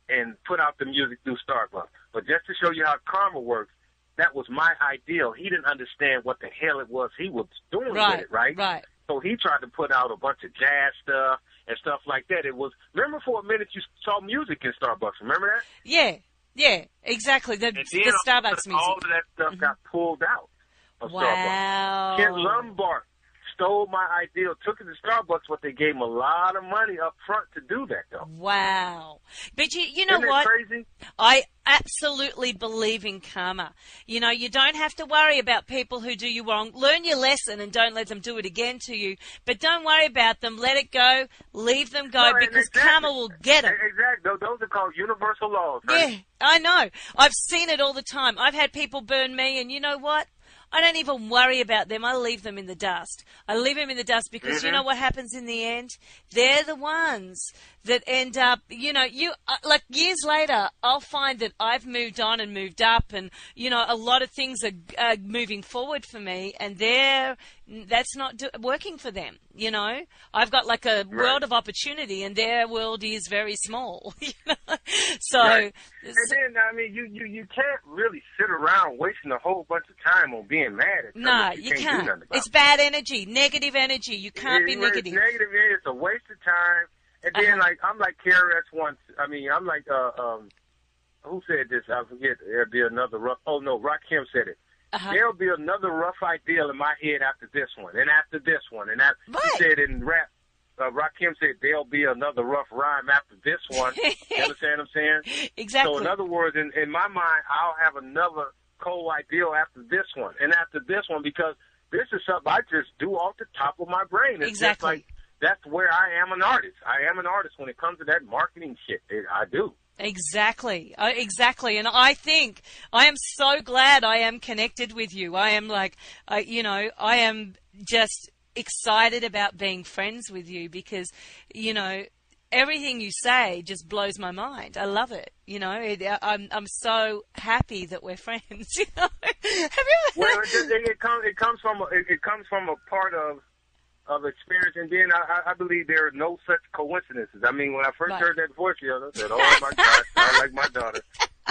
Speaker 3: and put out the music through Starbucks. But just to show you how karma works, that was my ideal. He didn't understand what the hell it was he was doing
Speaker 2: Right.
Speaker 3: with it, right?
Speaker 2: Right.
Speaker 3: So he tried to put out a bunch of jazz stuff and stuff like that. It was remember for a minute you saw music in Starbucks. Remember that?
Speaker 2: Yeah. Yeah. Exactly. The, the
Speaker 3: all
Speaker 2: Starbucks
Speaker 3: sudden,
Speaker 2: music.
Speaker 3: all of that stuff mm-hmm. got pulled out of Starbucks.
Speaker 2: Wow.
Speaker 3: Ken Lombard stole my ideal, took it to Starbucks, but they gave him a lot of money up front to do that, though.
Speaker 2: Wow. But you, you know
Speaker 3: Isn't
Speaker 2: what?
Speaker 3: crazy?
Speaker 2: I absolutely believe in karma. You know, you don't have to worry about people who do you wrong. Learn your lesson and don't let them do it again to you. But don't worry about them. Let it go. Leave them go because
Speaker 3: exactly.
Speaker 2: karma will get them.
Speaker 3: Exactly. Those- Those are called universal laws.
Speaker 2: Yeah, I know. I've seen it all the time. I've had people burn me, and you know what? I don't even worry about them. I leave them in the dust. I leave them in the dust because
Speaker 3: Mm-hmm.
Speaker 2: you know what happens in the end? They're the ones that end up, you know, you, uh, like years later, I'll find that I've moved on and moved up and, you know, a lot of things are, are moving forward for me and they're, that's not do, working for them, you know? I've got like a world of opportunity and their world is very small, you know? So,
Speaker 3: Right. And then, I mean, you, you, you can't really sit around wasting a whole bunch of time on being mad at
Speaker 2: No, you,
Speaker 3: you, can't,
Speaker 2: can't. It's bad energy, negative energy. You can't be
Speaker 3: It- it's
Speaker 2: negative.
Speaker 3: negative. It's a waste of time. And then,
Speaker 2: Uh-huh.
Speaker 3: like, I'm like KRS-One. I mean, I'm like, uh, um, who said this? I forget. There'll be another rough. Oh no, Rakim said it.
Speaker 2: Uh-huh.
Speaker 3: There'll be another rough ideal in my head after this one, and after this one, and that
Speaker 2: Right.
Speaker 3: he said in rap. Uh, Rakim said there'll be another rough rhyme after this one. you understand what I'm saying?
Speaker 2: Exactly.
Speaker 3: So in other words, in, in my mind, I'll have another cold ideal after this one, and after this one, because this is something I just do off the top of my brain. It's just
Speaker 2: Exactly.
Speaker 3: like that's where I am an artist. I am an artist when it comes to that marketing shit. It, I do.
Speaker 2: Exactly. Uh, exactly. And I think I am so glad I am connected with you. I am like, uh, you know, I am just excited about being friends with you because, you know, everything you say just blows my mind. I love it. You know, it, I'm I'm so happy that we're friends. You know, have you ever?
Speaker 3: Well, it, it comes it comes from a, it, it comes from a part of of experience, and then I, I- I believe there are no such coincidences. I mean, when I first
Speaker 2: Right.
Speaker 3: heard that voice, the other said, "Oh my God, I like my daughter."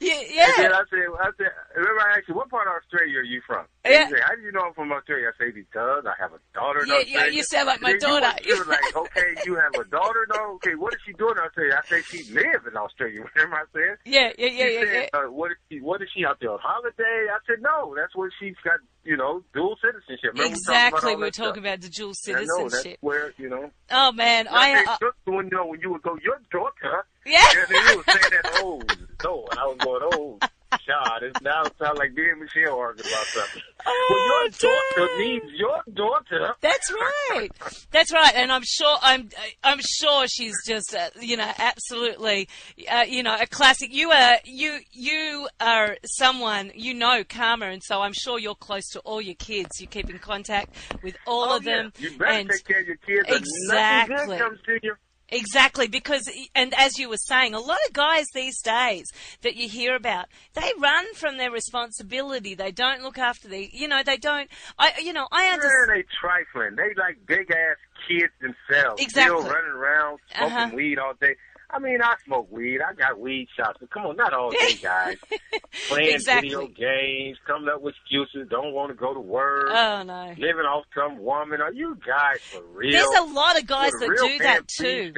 Speaker 2: yeah,
Speaker 3: And then I said, I said, remember I asked you, what part of Australia are you from? And
Speaker 2: Yeah.
Speaker 3: you said, how do you know I'm from Australia? I say, because I have a daughter in
Speaker 2: Yeah, yeah, you sound like my
Speaker 3: And you
Speaker 2: daughter.
Speaker 3: You were like, okay, you have a daughter? No, okay, what is she doing in Australia? I say, she lives in Australia. Remember I said?
Speaker 2: Yeah, yeah, yeah,
Speaker 3: She
Speaker 2: yeah,
Speaker 3: said,
Speaker 2: yeah.
Speaker 3: Uh, what is she, what is she out there on holiday? I said, no, that's what she's got, you know, dual citizenship. Remember
Speaker 2: Exactly.
Speaker 3: We,
Speaker 2: we were
Speaker 3: talking
Speaker 2: about the dual
Speaker 3: about all? I know, that's
Speaker 2: citizenship.
Speaker 3: where, you know.
Speaker 2: Oh man,
Speaker 3: I,
Speaker 2: I,
Speaker 3: said,
Speaker 2: uh,
Speaker 3: when, you know, when you would go, your daughter,
Speaker 2: yeah.
Speaker 3: and you were saying that, oh, no, and I was going, oh, God, it now sounds like me and Michelle arguing about something.
Speaker 2: Oh,
Speaker 3: well, your daughter needs your daughter.
Speaker 2: That's right. That's right. And I'm sure I'm I'm sure she's just uh, you know absolutely uh, you know a classic. You are you you are someone you know Karma, and so I'm sure you're close to all your kids. You keep in contact with all
Speaker 3: oh,
Speaker 2: of them.
Speaker 3: You better
Speaker 2: and
Speaker 3: take care of your kids. or Nothing
Speaker 2: Exactly.
Speaker 3: good comes to you.
Speaker 2: Exactly, because, and as you were saying, a lot of guys these days that you hear about, they run from their responsibility. They don't look after the, you know, they don't, I, you know, I understand.
Speaker 3: Man, they trifling. They like big ass kids themselves.
Speaker 2: Exactly.
Speaker 3: Still running around smoking
Speaker 2: Uh-huh.
Speaker 3: weed all day. I mean, I smoke weed. I got weed shops. But come on, not all day, guys. Playing
Speaker 2: Exactly.
Speaker 3: video games, coming up with excuses, don't want to go to work,
Speaker 2: Oh no.
Speaker 3: living off some woman. Are you guys for real?
Speaker 2: There's a lot of guys that do that too.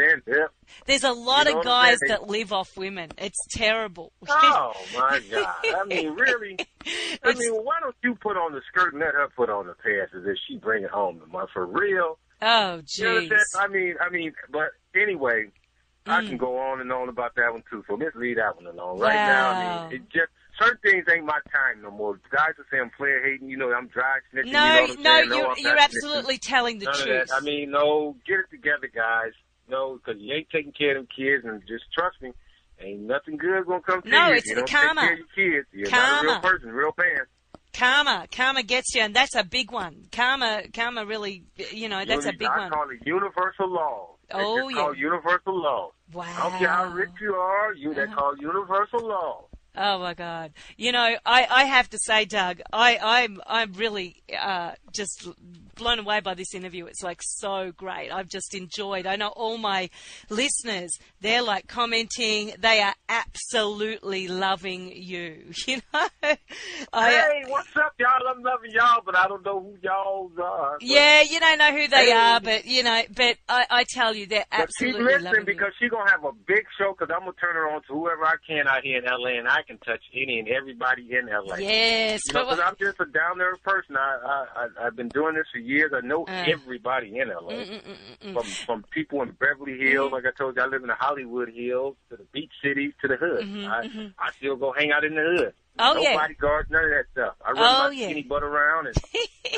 Speaker 2: There's a lot
Speaker 3: You know
Speaker 2: of guys that live off women. It's terrible.
Speaker 3: Oh my God! I mean, really? I mean, why don't you put on the skirt and let her put on the pants as if she bring it home to my for real?
Speaker 2: oh
Speaker 3: You know
Speaker 2: jeez.
Speaker 3: I mean, I mean, but anyway, I
Speaker 2: Mm.
Speaker 3: can go on and on about that one too. So let's leave that one alone. Right now, I mean, it just certain things ain't my time no more. Guys are saying I'm player hating. You know, I'm dry snitching. you know
Speaker 2: No, no, you're you're
Speaker 3: snitching.
Speaker 2: absolutely telling the
Speaker 3: None
Speaker 2: truth.
Speaker 3: I mean, no, get it together, guys. No, because you ain't taking care of them kids, and just trust me, ain't nothing good gonna come to
Speaker 2: No,
Speaker 3: you. if
Speaker 2: it's
Speaker 3: you
Speaker 2: the karma.
Speaker 3: Take care of your kids. You're not a real
Speaker 2: Karma.
Speaker 3: person, real fan.
Speaker 2: Karma, karma gets you, and that's a big one. Karma, karma really, you know, that's a big
Speaker 3: I
Speaker 2: one.
Speaker 3: I call it universal law.
Speaker 2: Oh, yeah.
Speaker 3: called universal law.
Speaker 2: Wow.
Speaker 3: I don't care how rich you are, you
Speaker 2: Uh-huh.
Speaker 3: they call universal law.
Speaker 2: Oh my God! You know, I, I have to say, Doug, I I'm I'm really uh, just blown away by this interview. It's like so great. I've just enjoyed. I know all my listeners, they're like commenting. They are absolutely loving you. You know? I,
Speaker 3: hey, what's up, y'all? I'm loving y'all, but I don't know who y'all are.
Speaker 2: Yeah, you don't know who they
Speaker 3: Hey.
Speaker 2: are, but you know, but I, I tell you, they're
Speaker 3: But keep
Speaker 2: absolutely
Speaker 3: listening
Speaker 2: loving
Speaker 3: because she's gonna have a big show. Because I'm gonna turn her on to whoever I can out here in LA, and I can touch any and everybody in LA.
Speaker 2: Yes,
Speaker 3: You know,
Speaker 2: but
Speaker 3: because I'm just a down there person. I, I I I've been doing this for years. I know
Speaker 2: Uh.
Speaker 3: everybody in LA.
Speaker 2: Mm-mm-mm-mm.
Speaker 3: From from people in Beverly Hills, mm. like I told you, I live in the Hollywood Hills, to the beach cities, to the hood. Mm-hmm, I mm-hmm. I still go hang out in the hood.
Speaker 2: Oh,
Speaker 3: no
Speaker 2: yeah.
Speaker 3: bodyguards, none of that stuff. I run
Speaker 2: Oh,
Speaker 3: my
Speaker 2: yeah.
Speaker 3: skinny butt around, and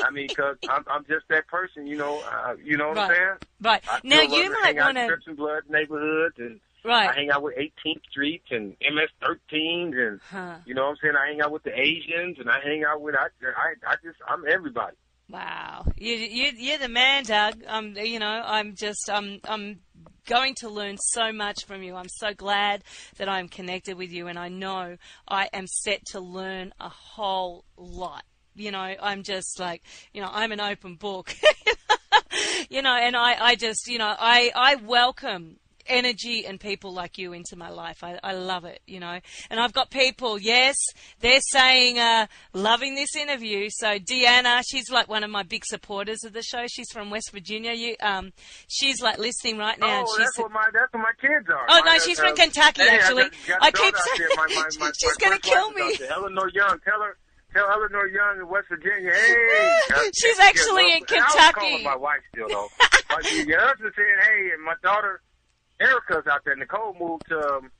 Speaker 3: I mean, because I'm I'm just that person. You know, uh, you know what I'm saying?
Speaker 2: right
Speaker 3: I
Speaker 2: now, you might want to
Speaker 3: Crips and Blood neighborhoods, and I hang out with 18th Street and MS13s, and
Speaker 2: Huh.
Speaker 3: you know what I'm saying. I hang out with the Asians, and I hang out with I I, I just I'm everybody.
Speaker 2: Wow, you you you're the man, Doug. Um, you know, I'm just um I'm going to learn so much from you. I'm so glad that I'm connected with you, and I know I am set to learn a whole lot. You know, I'm just like, you know, I'm an open book. you know, and I, I just, you know, I, I welcome energy and people like you into my life. I, I love it, you know. And I've got people, yes, they're saying, uh, loving this interview. So Deanna, she's like one of my big supporters of the show. She's from West Virginia. You, um, she's like listening right now.
Speaker 3: oh, that's what my that's what my kids are.
Speaker 2: Oh,
Speaker 3: My,
Speaker 2: no, she's
Speaker 3: uh,
Speaker 2: from Kentucky,
Speaker 3: hey,
Speaker 2: actually.
Speaker 3: I,
Speaker 2: I keep saying-
Speaker 3: My, my, my,
Speaker 2: she's kill
Speaker 3: wife is out
Speaker 2: me.
Speaker 3: Eleanor Young, tell her. Tell Eleanor Young in West Virginia, hey.
Speaker 2: She's actually in
Speaker 3: I was calling
Speaker 2: Kentucky.
Speaker 3: my wife still though. but your said, hey, and my daughter Erica's out there. Nicole moved to um,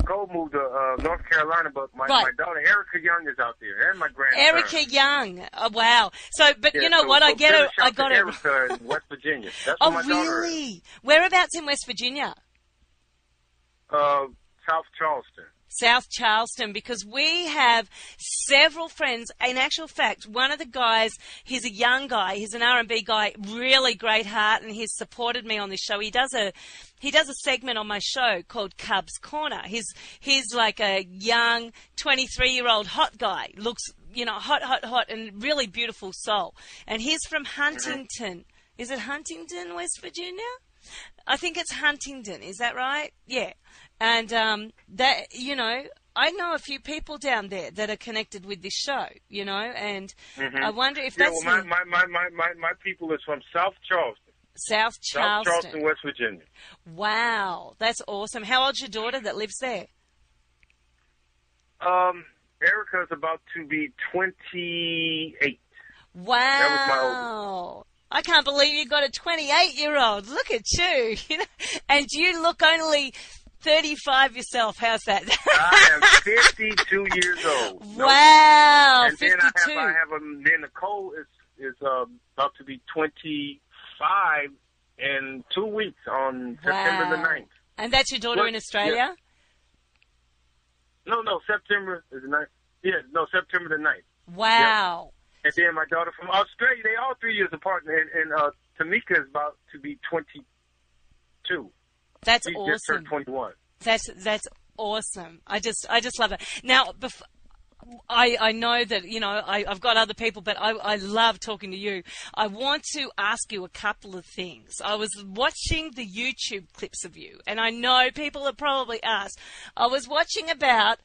Speaker 3: Nicole moved to uh, North Carolina, but my,
Speaker 2: Right.
Speaker 3: my daughter Erica Young is out there, and my grandson.
Speaker 2: Erica Young. Oh, wow. So, but
Speaker 3: Yeah,
Speaker 2: you know
Speaker 3: so-
Speaker 2: what? I
Speaker 3: so
Speaker 2: get
Speaker 3: send a
Speaker 2: it. I got it.
Speaker 3: Erica in West Virginia. That's
Speaker 2: Oh,
Speaker 3: where my daughter is.
Speaker 2: really? Whereabouts in West Virginia?
Speaker 3: Uh, South Charleston.
Speaker 2: South Charleston because we have several friends. In actual fact, one of the guys, he's a young guy, he's an R&B guy, really great heart, and he's supported me on this show. He does a he does a segment on my show called Cubs Corner. He's he's like a young 23 year old hot guy, looks you know hot, hot, hot, and really beautiful soul. And he's from Huntington. Is it Huntington, West Virginia? I think it's Huntington. Is that right? Yeah. And um, that you know, I know a few people down there that are connected with this show. You know, and I wonder if
Speaker 3: Mm-hmm. Yeah,
Speaker 2: that's
Speaker 3: well, my, my, my, my, my, my people is from South Charleston.
Speaker 2: South
Speaker 3: South
Speaker 2: Charleston.
Speaker 3: Charleston, West Virginia.
Speaker 2: Wow, that's awesome. How old's your daughter that lives there?
Speaker 3: Um, Erica's about to be 28.
Speaker 2: Wow. I can't believe you got a 28 year old. Look at you. you know, and you look only 35 yourself. How's that?
Speaker 3: I am 52 years old.
Speaker 2: Wow.
Speaker 3: And then I have, I have a, then Nicole is, is, uh, about to be 25 in two weeks on September the
Speaker 2: Wow.
Speaker 3: 9th.
Speaker 2: And that's your daughter
Speaker 3: What?
Speaker 2: in Australia?
Speaker 3: No, no, September is the 9th. Yeah, no, September the 9th.
Speaker 2: Wow.
Speaker 3: And then my daughter from Australia, they all three years apart. And, and uh, Tamika is about to be 22.
Speaker 2: That's
Speaker 3: She just
Speaker 2: awesome.
Speaker 3: turned 21.
Speaker 2: That's that's awesome. I just I just love it. Now, bef- I I know that you know I, I've got other people, but I I love talking to you. I want to ask you a couple of things. I was watching the YouTube clips of you, and I know people have probably asked. I was watching about.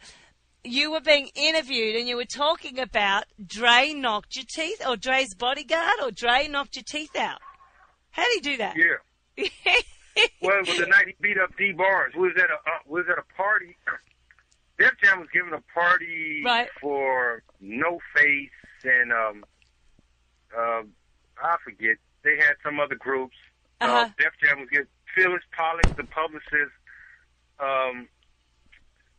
Speaker 2: You were being interviewed and you were talking about Dre knocked your teeth, or Dre's bodyguard, or Dre knocked your teeth out. How do you do that?
Speaker 3: Yeah. Well, it was the night he beat up Dee Barnes. We was at a uh, we was at a party. Def Jam was giving a party
Speaker 2: Right.
Speaker 3: for No Face and um um I forget. They had some other groups.
Speaker 2: Uh-huh.
Speaker 3: Uh, Def Jam was getting Phyllis Pollack, the publicist, um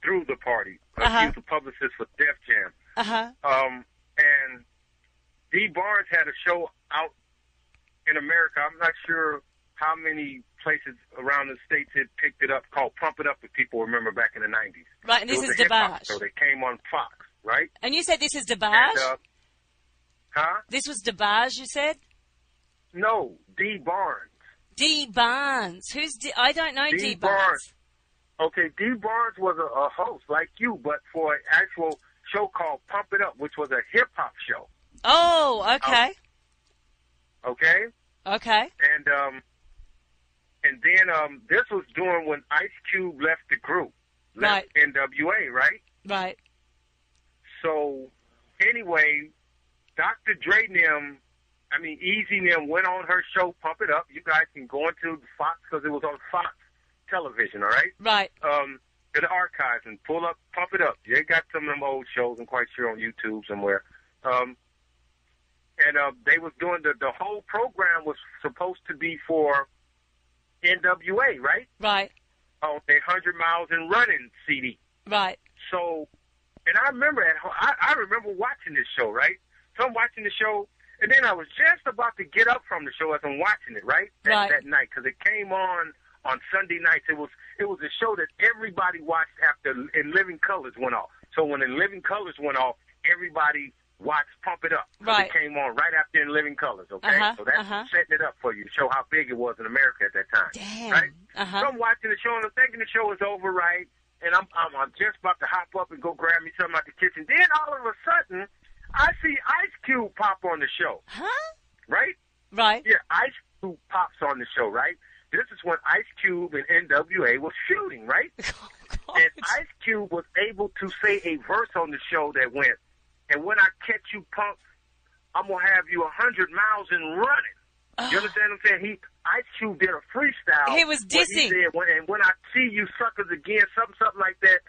Speaker 3: through the party. Uh,
Speaker 2: Uh-huh.
Speaker 3: She was the publicist for Def Jam.
Speaker 2: Uh huh.
Speaker 3: Um, and Dee Barnes had a show out in America. I'm not sure how many places around the states had picked it up called Pump It Up if people remember back in the 90s.
Speaker 2: Right, and
Speaker 3: It
Speaker 2: this is DeBarge.
Speaker 3: show. They came on Fox, right?
Speaker 2: And you said this is
Speaker 3: And,
Speaker 2: DeBarge?
Speaker 3: uh, huh?
Speaker 2: This was DeBarge, you said?
Speaker 3: No, Dee Barnes.
Speaker 2: Dee Barnes. Who's D? I don't know D.
Speaker 3: Dee
Speaker 2: Barnes.
Speaker 3: Okay, Dee Barnes was a, a host like you, but for an actual show called Pump It Up, which was a hip-hop show.
Speaker 2: Oh, okay.
Speaker 3: Okay,
Speaker 2: Okay.
Speaker 3: and um, and then um, this was during when Ice Cube left the group, left NWA, right?
Speaker 2: Right.
Speaker 3: So anyway, Dr. Dre and them, I mean Eazy and them went on her show, Pump It Up. You guys can go into Fox because it was on Fox television, all right?
Speaker 2: Right.
Speaker 3: Um, to the archives and pull up, Pump It Up. They got some of them old shows. I'm quite sure on YouTube somewhere. Um, and uh, they was doing the the whole program was supposed to be for NWA, right?
Speaker 2: Right.
Speaker 3: On their hundred miles and running CD.
Speaker 2: Right.
Speaker 3: So, and I remember at home, I, I remember watching this show, right? So I'm watching the show, and then I was just about to get up from the show as I'm watching it, right? That,
Speaker 2: Right.
Speaker 3: that night, because it came on on Sunday nights. It was it was a show that everybody watched after In Living Colors went off. So when In Living Colors went off, everybody watched Pump It Up.
Speaker 2: Right.
Speaker 3: It came on right after In Living Colors. Okay,
Speaker 2: Uh-huh,
Speaker 3: so that's
Speaker 2: uh-huh.
Speaker 3: setting it up for you to show how big it was in America at that time.
Speaker 2: Damn.
Speaker 3: Right?
Speaker 2: Uh-huh.
Speaker 3: So I'm watching the show and I'm thinking the show is over, right? And I'm, I'm I'm just about to hop up and go grab me something out the kitchen. Then all of a sudden, I see Ice Cube pop on the show,
Speaker 2: Huh?
Speaker 3: right?
Speaker 2: Right.
Speaker 3: Yeah, Ice Cube pops on the show, right? This is when Ice Cube and NWA was shooting, right? And Ice Cube was able to say a verse on the show that went, and when I catch you punk, I'm gonna have you a hundred miles and running. You understand what I'm saying? He Ice Cube did a freestyle.
Speaker 2: He was dissing.
Speaker 3: He said, when, and when I see you suckers again, something, something like that,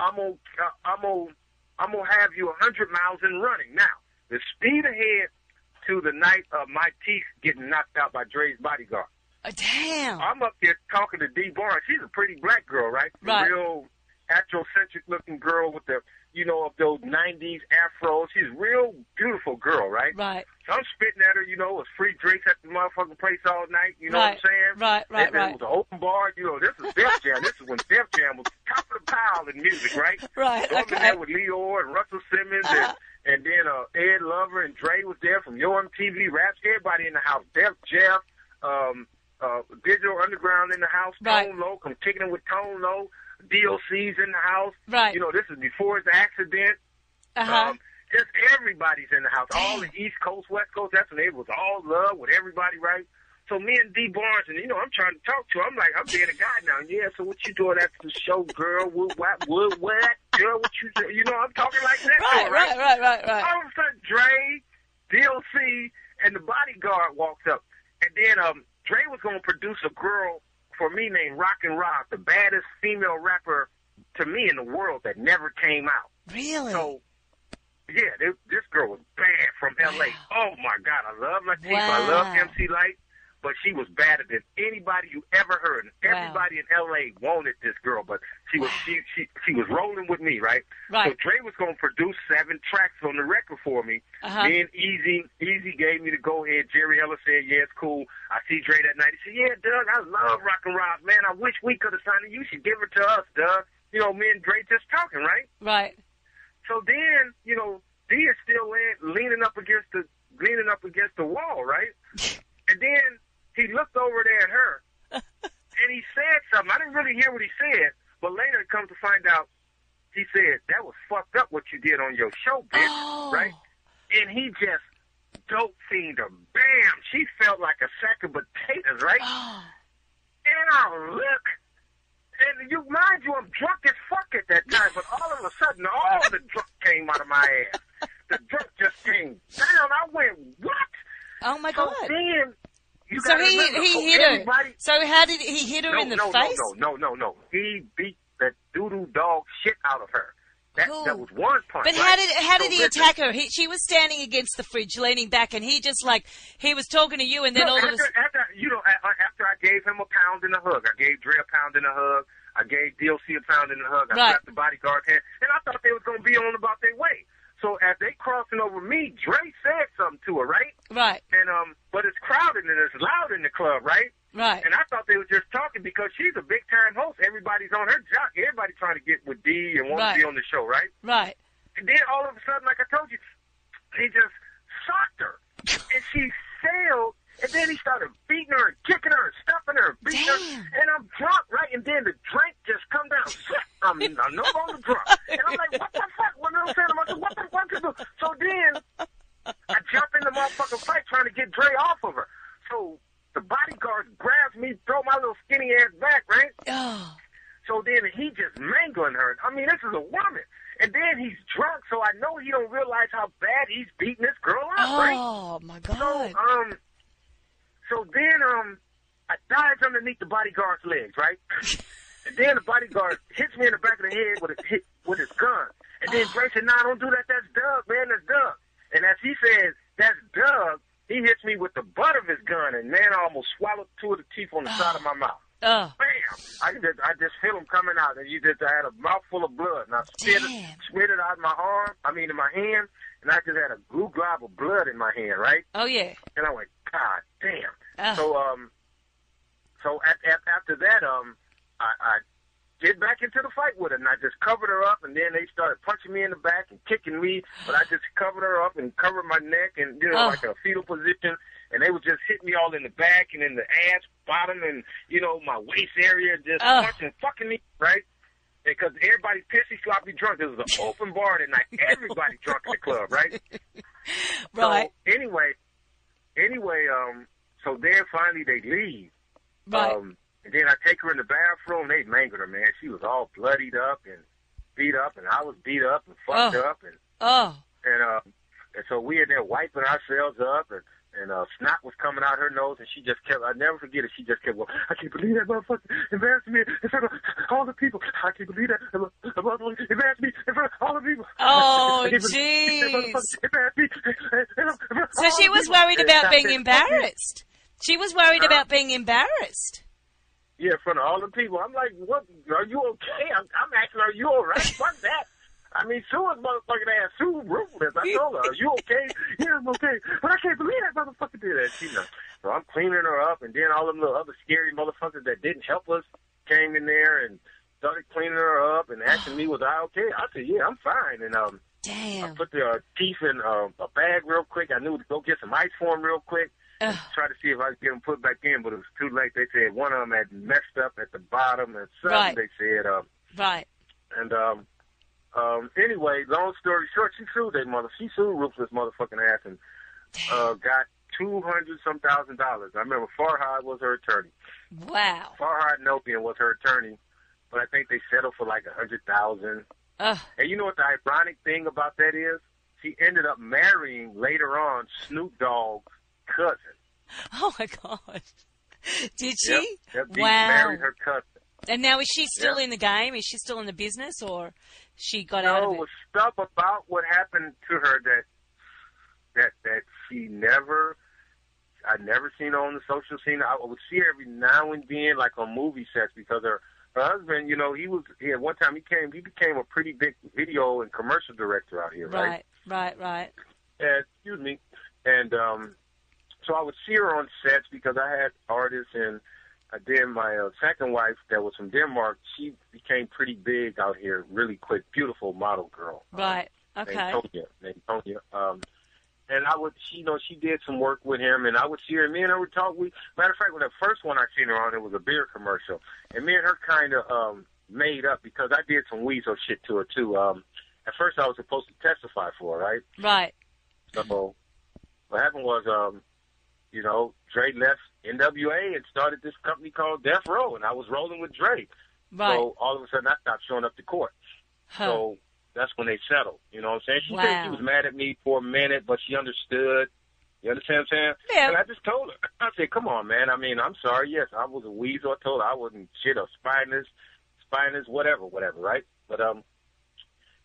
Speaker 3: I'm gonna, uh, I'm gonna, I'm gonna have you a hundred miles and running. Now, the speed ahead to the night of my teeth getting knocked out by Dre's bodyguard.
Speaker 2: Oh, damn.
Speaker 3: I'm up there talking to Dee Barnes. She's a pretty black girl, right? A
Speaker 2: Right.
Speaker 3: Real Afrocentric looking girl with the, you know, of those 90s afros. She's a real beautiful girl, right?
Speaker 2: Right.
Speaker 3: So I'm spitting at her, you know, it was free drinks at the motherfucking place all night. You know
Speaker 2: Right.
Speaker 3: what I'm saying?
Speaker 2: Right, right,
Speaker 3: and, and
Speaker 2: right.
Speaker 3: It was an open bar. You know, this is Def Jam. this is when Def Jam was top of the pile in music, right?
Speaker 2: Right,
Speaker 3: So I'm in there with Lyor and Russell Simmons
Speaker 2: Uh-huh.
Speaker 3: and, and then uh, Ed Lover and Dre was there from Yo MTV Raps. Everybody in the house. Def Jeff, um, uh, Digital Underground in the house.
Speaker 2: Right.
Speaker 3: Tone Loc, I'm kicking it with Tone Loc. DOC's in the house.
Speaker 2: Right.
Speaker 3: You know, this is before his accident.
Speaker 2: Uh-huh.
Speaker 3: Um, just everybody's in the house. All the East Coast, West Coast. That's when it was all love with everybody, right? So me and Dee Barnes, and you know, I'm trying to talk to her. I'm like, I'm being a guy now. Yeah. So what you doing after the show, girl? What? What? What? what? Girl, what you? Do? You know, I'm talking like that.
Speaker 2: right,
Speaker 3: her,
Speaker 2: right, right, right, right.
Speaker 3: All of a sudden, Dre, DLC, and the bodyguard walks up, and then um, Dre was gonna produce a girl for me named Rock and Rock, the baddest female rapper to me in the world that never came out.
Speaker 2: Really?
Speaker 3: So, yeah, this, this girl was bad from L.A. Oh my God, I love my Latifah. I love MC Lyte, but she was badder than anybody you ever heard. And
Speaker 2: Wow.
Speaker 3: everybody in L.A. wanted this girl, but she was she she she was rolling with me, right?
Speaker 2: Right.
Speaker 3: So Dre was gonna produce seven tracks on the record for me.
Speaker 2: Uh-huh.
Speaker 3: And Eazy Eazy gave me the go ahead. Jerry Ellis said, "Yeah, it's cool." I see Dre that night. He said, "Yeah, Doug, I love rock and roll, man. I wish we could have signed it. You should give it to us, Doug." You know, me and Dre just talking, right?
Speaker 2: Right.
Speaker 3: So then, you know, Dee is still leaning up against the leaning up against the wall, right? And then he looked over there at her, and he said something. I didn't really hear what he said, but later it comes to find out, he said that was fucked up what you did on your show, bitch,
Speaker 2: Oh.
Speaker 3: right? And he just dope fiend her. Bam! She felt like a sack of potatoes, right?
Speaker 2: Oh.
Speaker 3: And I look, and you mind you, I'm drunk as fuck at that time, but all of a sudden, all the drunk came out of my ass. The drunk just came down. I went, what?
Speaker 2: Oh my
Speaker 3: So
Speaker 2: God.
Speaker 3: then, you
Speaker 2: So he
Speaker 3: remember,
Speaker 2: he
Speaker 3: so
Speaker 2: hit her. So how did he hit her
Speaker 3: no,
Speaker 2: in the
Speaker 3: no,
Speaker 2: face?
Speaker 3: no, no, no, no, no. He beat the doo-doo dog shit out of her. That,
Speaker 2: Cool.
Speaker 3: that was one punch.
Speaker 2: But
Speaker 3: right?
Speaker 2: how did how did
Speaker 3: So
Speaker 2: he
Speaker 3: listen,
Speaker 2: attack her? He, she was standing against the fridge, leaning back, and he just like he was talking to you, and then
Speaker 3: No,
Speaker 2: all of a sudden,
Speaker 3: after, you know, after I gave him a pound and a hug, I gave Dre a pound and a hug. I gave DLC a pound and a hug. I
Speaker 2: Right.
Speaker 3: slapped the bodyguard hand, and I thought they was gonna be on about their way. So as they crossing over me, Dre said something to her, right?
Speaker 2: right,
Speaker 3: And um, but it's crowded and it's loud in the club, right?
Speaker 2: right,
Speaker 3: And I thought they were just talking because she's a big time host. Everybody's on her jock. Everybody trying to get with Dee and want
Speaker 2: Right.
Speaker 3: to be on the show, right?
Speaker 2: right.
Speaker 3: And then all of a sudden, like I told you, he just socked her. And she failed. And then he started beating her and kicking her and stuffing her and beating
Speaker 2: Damn.
Speaker 3: her. And I'm drunk, right? And then the drink just come down. I'm, I'm no longer drunk. And I'm like, what the fuck? What? I'm like, what the fuck is this? So then I jump in the motherfucking fight trying to get Dre off of her. So the bodyguard grabs me, throw my little skinny ass back, right?
Speaker 2: Oh,
Speaker 3: So then he just mangling her. I mean, this is a woman. And then he's drunk, so I know he don't realize how bad he's beating this girl up, right?
Speaker 2: oh my god.
Speaker 3: So, um, so then, um, I dives underneath the bodyguard's legs, right? and then the bodyguard hits me in the back of the head with a hit with his gun. And then Dre said, "Nah, don't do that. That's Doug, man. That's Doug." And as he says, "That's Doug," he hits me with the butt of his gun, and man, I almost swallowed two of the teeth on the side of my mouth.
Speaker 2: Oh,
Speaker 3: Bam! I just, I just feel them coming out, and you just, I had a mouthful of blood, and I spit it, spit it out in my arm. I mean, in my hand, and I just had a glue glob of blood in my hand, right?
Speaker 2: oh yeah.
Speaker 3: And I went, God damn. So um, so at, at, after that um, I, I get back into the fight with her, and I just covered her up, and then they started punching me in the back and kicking me, but I just covered her up and covered my neck and you know like a fetal position, and they would just hit me all in the back and in the ass, bottom, and you know my waist area, just
Speaker 2: Oh.
Speaker 3: punching, fucking me, right? Because everybody's pissy, sloppy drunk. This was an open bar that night. Everybody drunk in the club, right?
Speaker 2: Right.
Speaker 3: So anyway, anyway, um, so then finally they leave.
Speaker 2: Right.
Speaker 3: Um, and then I take her in the bathroom. They mangled her, man. She was all bloodied up and beat up, and I was beat up and fucked
Speaker 2: Oh.
Speaker 3: up, and
Speaker 2: oh.
Speaker 3: and uh, and so we in there wiping ourselves up, and and uh, snot was coming out her nose, and she just kept. I never forget it. She just kept going. I can't believe that motherfucker embarrassed me in front of all the people. I can't believe that the motherfucker embarrassed me in front of all the people.
Speaker 2: Oh,
Speaker 3: I can't believe that
Speaker 2: jeez.
Speaker 3: motherfucker embarrassed me in front of
Speaker 2: So she was worried about being
Speaker 3: said, "Fuck you."
Speaker 2: embarrassed. She was worried about being embarrassed.
Speaker 3: Yeah, in front of all the people. I'm like, what? Are you okay? I'm, I'm asking, are you all right? Fuck that. I mean, Sue was motherfucking ass. Sue ruthless. I told her, are you okay? Yeah, I'm okay. But I can't believe that motherfucker did that. You know. So I'm cleaning her up, and then all them little other scary motherfuckers that didn't help us came in there and started cleaning her up and asking me, was I okay? I said, yeah, I'm fine. And um, I
Speaker 2: Damn.
Speaker 3: put the uh, teeth in uh, a bag real quick. I knew to go get some ice for him real quick.
Speaker 2: Ugh.
Speaker 3: Try to see if I could get them put back in, but it was too late. They said one of them had messed up at the bottom, and something
Speaker 2: Right.
Speaker 3: they said. Um,
Speaker 2: Right.
Speaker 3: and um, um, anyway, long story short, she sued that mother. She sued ruthless motherfucking ass and uh, got two hundred some thousand dollars. I remember Farhad was her attorney.
Speaker 2: Wow.
Speaker 3: Farhad Nopian was her attorney, but I think they settled for like a hundred thousand. And you know what the ironic thing about that is? She ended up marrying later on Snoop Dogg's cousin.
Speaker 2: Oh my God. Did she?
Speaker 3: Yep, yep,
Speaker 2: wow.
Speaker 3: married her cousin.
Speaker 2: And now is she still
Speaker 3: Yeah.
Speaker 2: in the game? Is she still in the business, or she got
Speaker 3: No,
Speaker 2: out of it?
Speaker 3: was stuff about what happened to her that that that she never. I never seen her on the social scene. I would see her every now and then, like on movie sets, because her her husband, you know, he was. He at one time he came. He became a pretty big video and commercial director out here, right?
Speaker 2: Right. Right. Right.
Speaker 3: And, excuse me. And um, so I would see her on sets because I had artists and. Uh, then my uh, second wife, that was from Denmark, she became pretty big out here, really quick, beautiful model girl.
Speaker 2: Right.
Speaker 3: named
Speaker 2: Okay.
Speaker 3: Tonya, named Tonya. Um, and I would, she, you know, she did some work with him, and I would see her. And me and her would talk. We, matter of fact, when the first one I seen her on, it was a beer commercial, and me and her kind of um, made up because I did some weasel shit to her too. Um, at first, I was supposed to testify for her, right?
Speaker 2: Right.
Speaker 3: So what happened was, um, you know, Dre left NWA and started this company called Death Row, and I was rolling with Dre.
Speaker 2: Right.
Speaker 3: So all of a sudden, I stopped showing up to court.
Speaker 2: Huh.
Speaker 3: So that's when they settled. You know what I'm saying? She said she was mad at me for a minute, but she understood. You understand what I'm saying?
Speaker 2: Yeah.
Speaker 3: And I just told her. I said, come on, man. I mean, I'm sorry. Yes, I was a weasel. I told her I wasn't shit or spineless, spineless, whatever, whatever, right? But, um,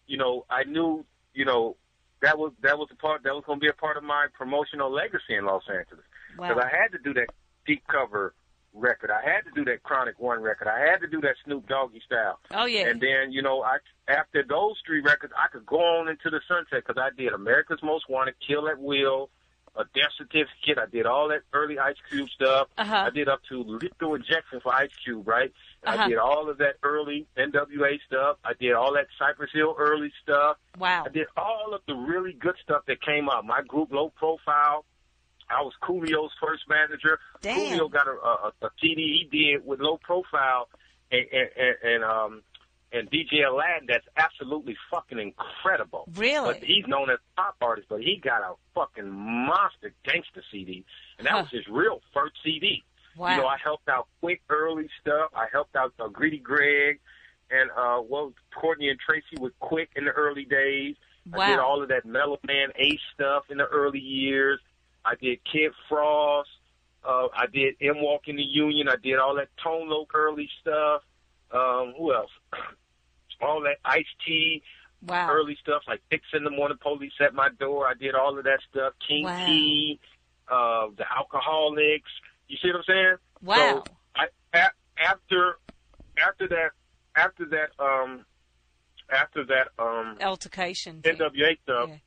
Speaker 3: you know, I knew, you know, that was that was a part that was going to be a part of my promotional legacy in Los Angeles because
Speaker 2: wow.
Speaker 3: I had to do that deep cover record. I had to do that Chronic One record. I had to do that Snoop Doggy style.
Speaker 2: Oh yeah.
Speaker 3: And then, you know, I after those three records, I could go on into the sunset because I did America's Most Wanted, Kill at Will, a Death Certificate. I did all that early Ice Cube stuff.
Speaker 2: Uh-huh.
Speaker 3: I did up to Lethal Injection for Ice Cube, right?
Speaker 2: Uh-huh.
Speaker 3: I did all of that early NWA stuff. I did all that Cypress Hill early stuff.
Speaker 2: wow.
Speaker 3: I did all of the really good stuff that came out. My group, Low Profile. I was Coolio's first manager.
Speaker 2: Damn.
Speaker 3: Coolio got a, a, a CD he did with Low Profile, and, and, and, um, and DJ Aladdin that's absolutely fucking incredible.
Speaker 2: Really?
Speaker 3: But he's known as pop artist, but he got a fucking monster gangster CD, and that
Speaker 2: Huh.
Speaker 3: was his real first CD.
Speaker 2: Wow.
Speaker 3: You know, I helped out Quik early stuff. I helped out uh, Greedy Greg and uh well Courtney and Tracy with Quik in the early days. I did all of that Mellow Man Ace stuff in the early years. I did Kid Frost. Uh, I did M Walk in the Union. I did all that Tone Loc early stuff. Um, who else? all that Ice T
Speaker 2: wow.
Speaker 3: early stuff like Six in the Morning Police at My Door. I did all of that stuff. King
Speaker 2: Wow.
Speaker 3: T, uh, the Alkaholiks. You see what I'm saying?
Speaker 2: Wow.
Speaker 3: So I a- after after that after that um after that um
Speaker 2: Altercation. thing.
Speaker 3: NWA stuff,
Speaker 2: Yeah.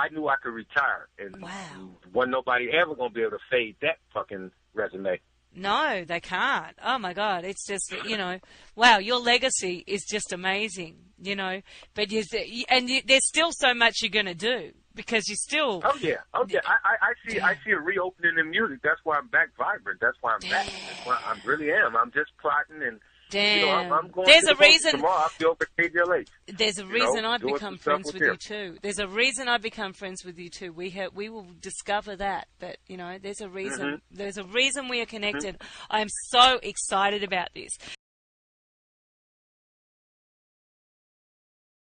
Speaker 3: I knew I could retire, and
Speaker 2: Wow.
Speaker 3: wasn't nobody ever gonna be able to fade that fucking resume.
Speaker 2: No, they can't. Oh my God, it's just you know, wow, your legacy is just amazing. You know, but you and you, there's still so much you're to do because you still.
Speaker 3: Oh yeah, oh yeah. I, I, I see I see a reopening in music. That's why I'm back vibrant. That's why I'm back. That's why I really am. I'm just plotting and
Speaker 2: Damn.
Speaker 3: you know I'm, I'm going.
Speaker 2: there's
Speaker 3: to
Speaker 2: a
Speaker 3: the
Speaker 2: reason.
Speaker 3: tomorrow. I'll be over at KDLH.
Speaker 2: There's a
Speaker 3: you
Speaker 2: reason
Speaker 3: know,
Speaker 2: I've become friends
Speaker 3: with
Speaker 2: with you too. There's a reason I've become friends with you too. We have, we will discover that, but you know, there's a reason.
Speaker 3: Mm-hmm.
Speaker 2: There's a reason we are connected. I'm so excited about this.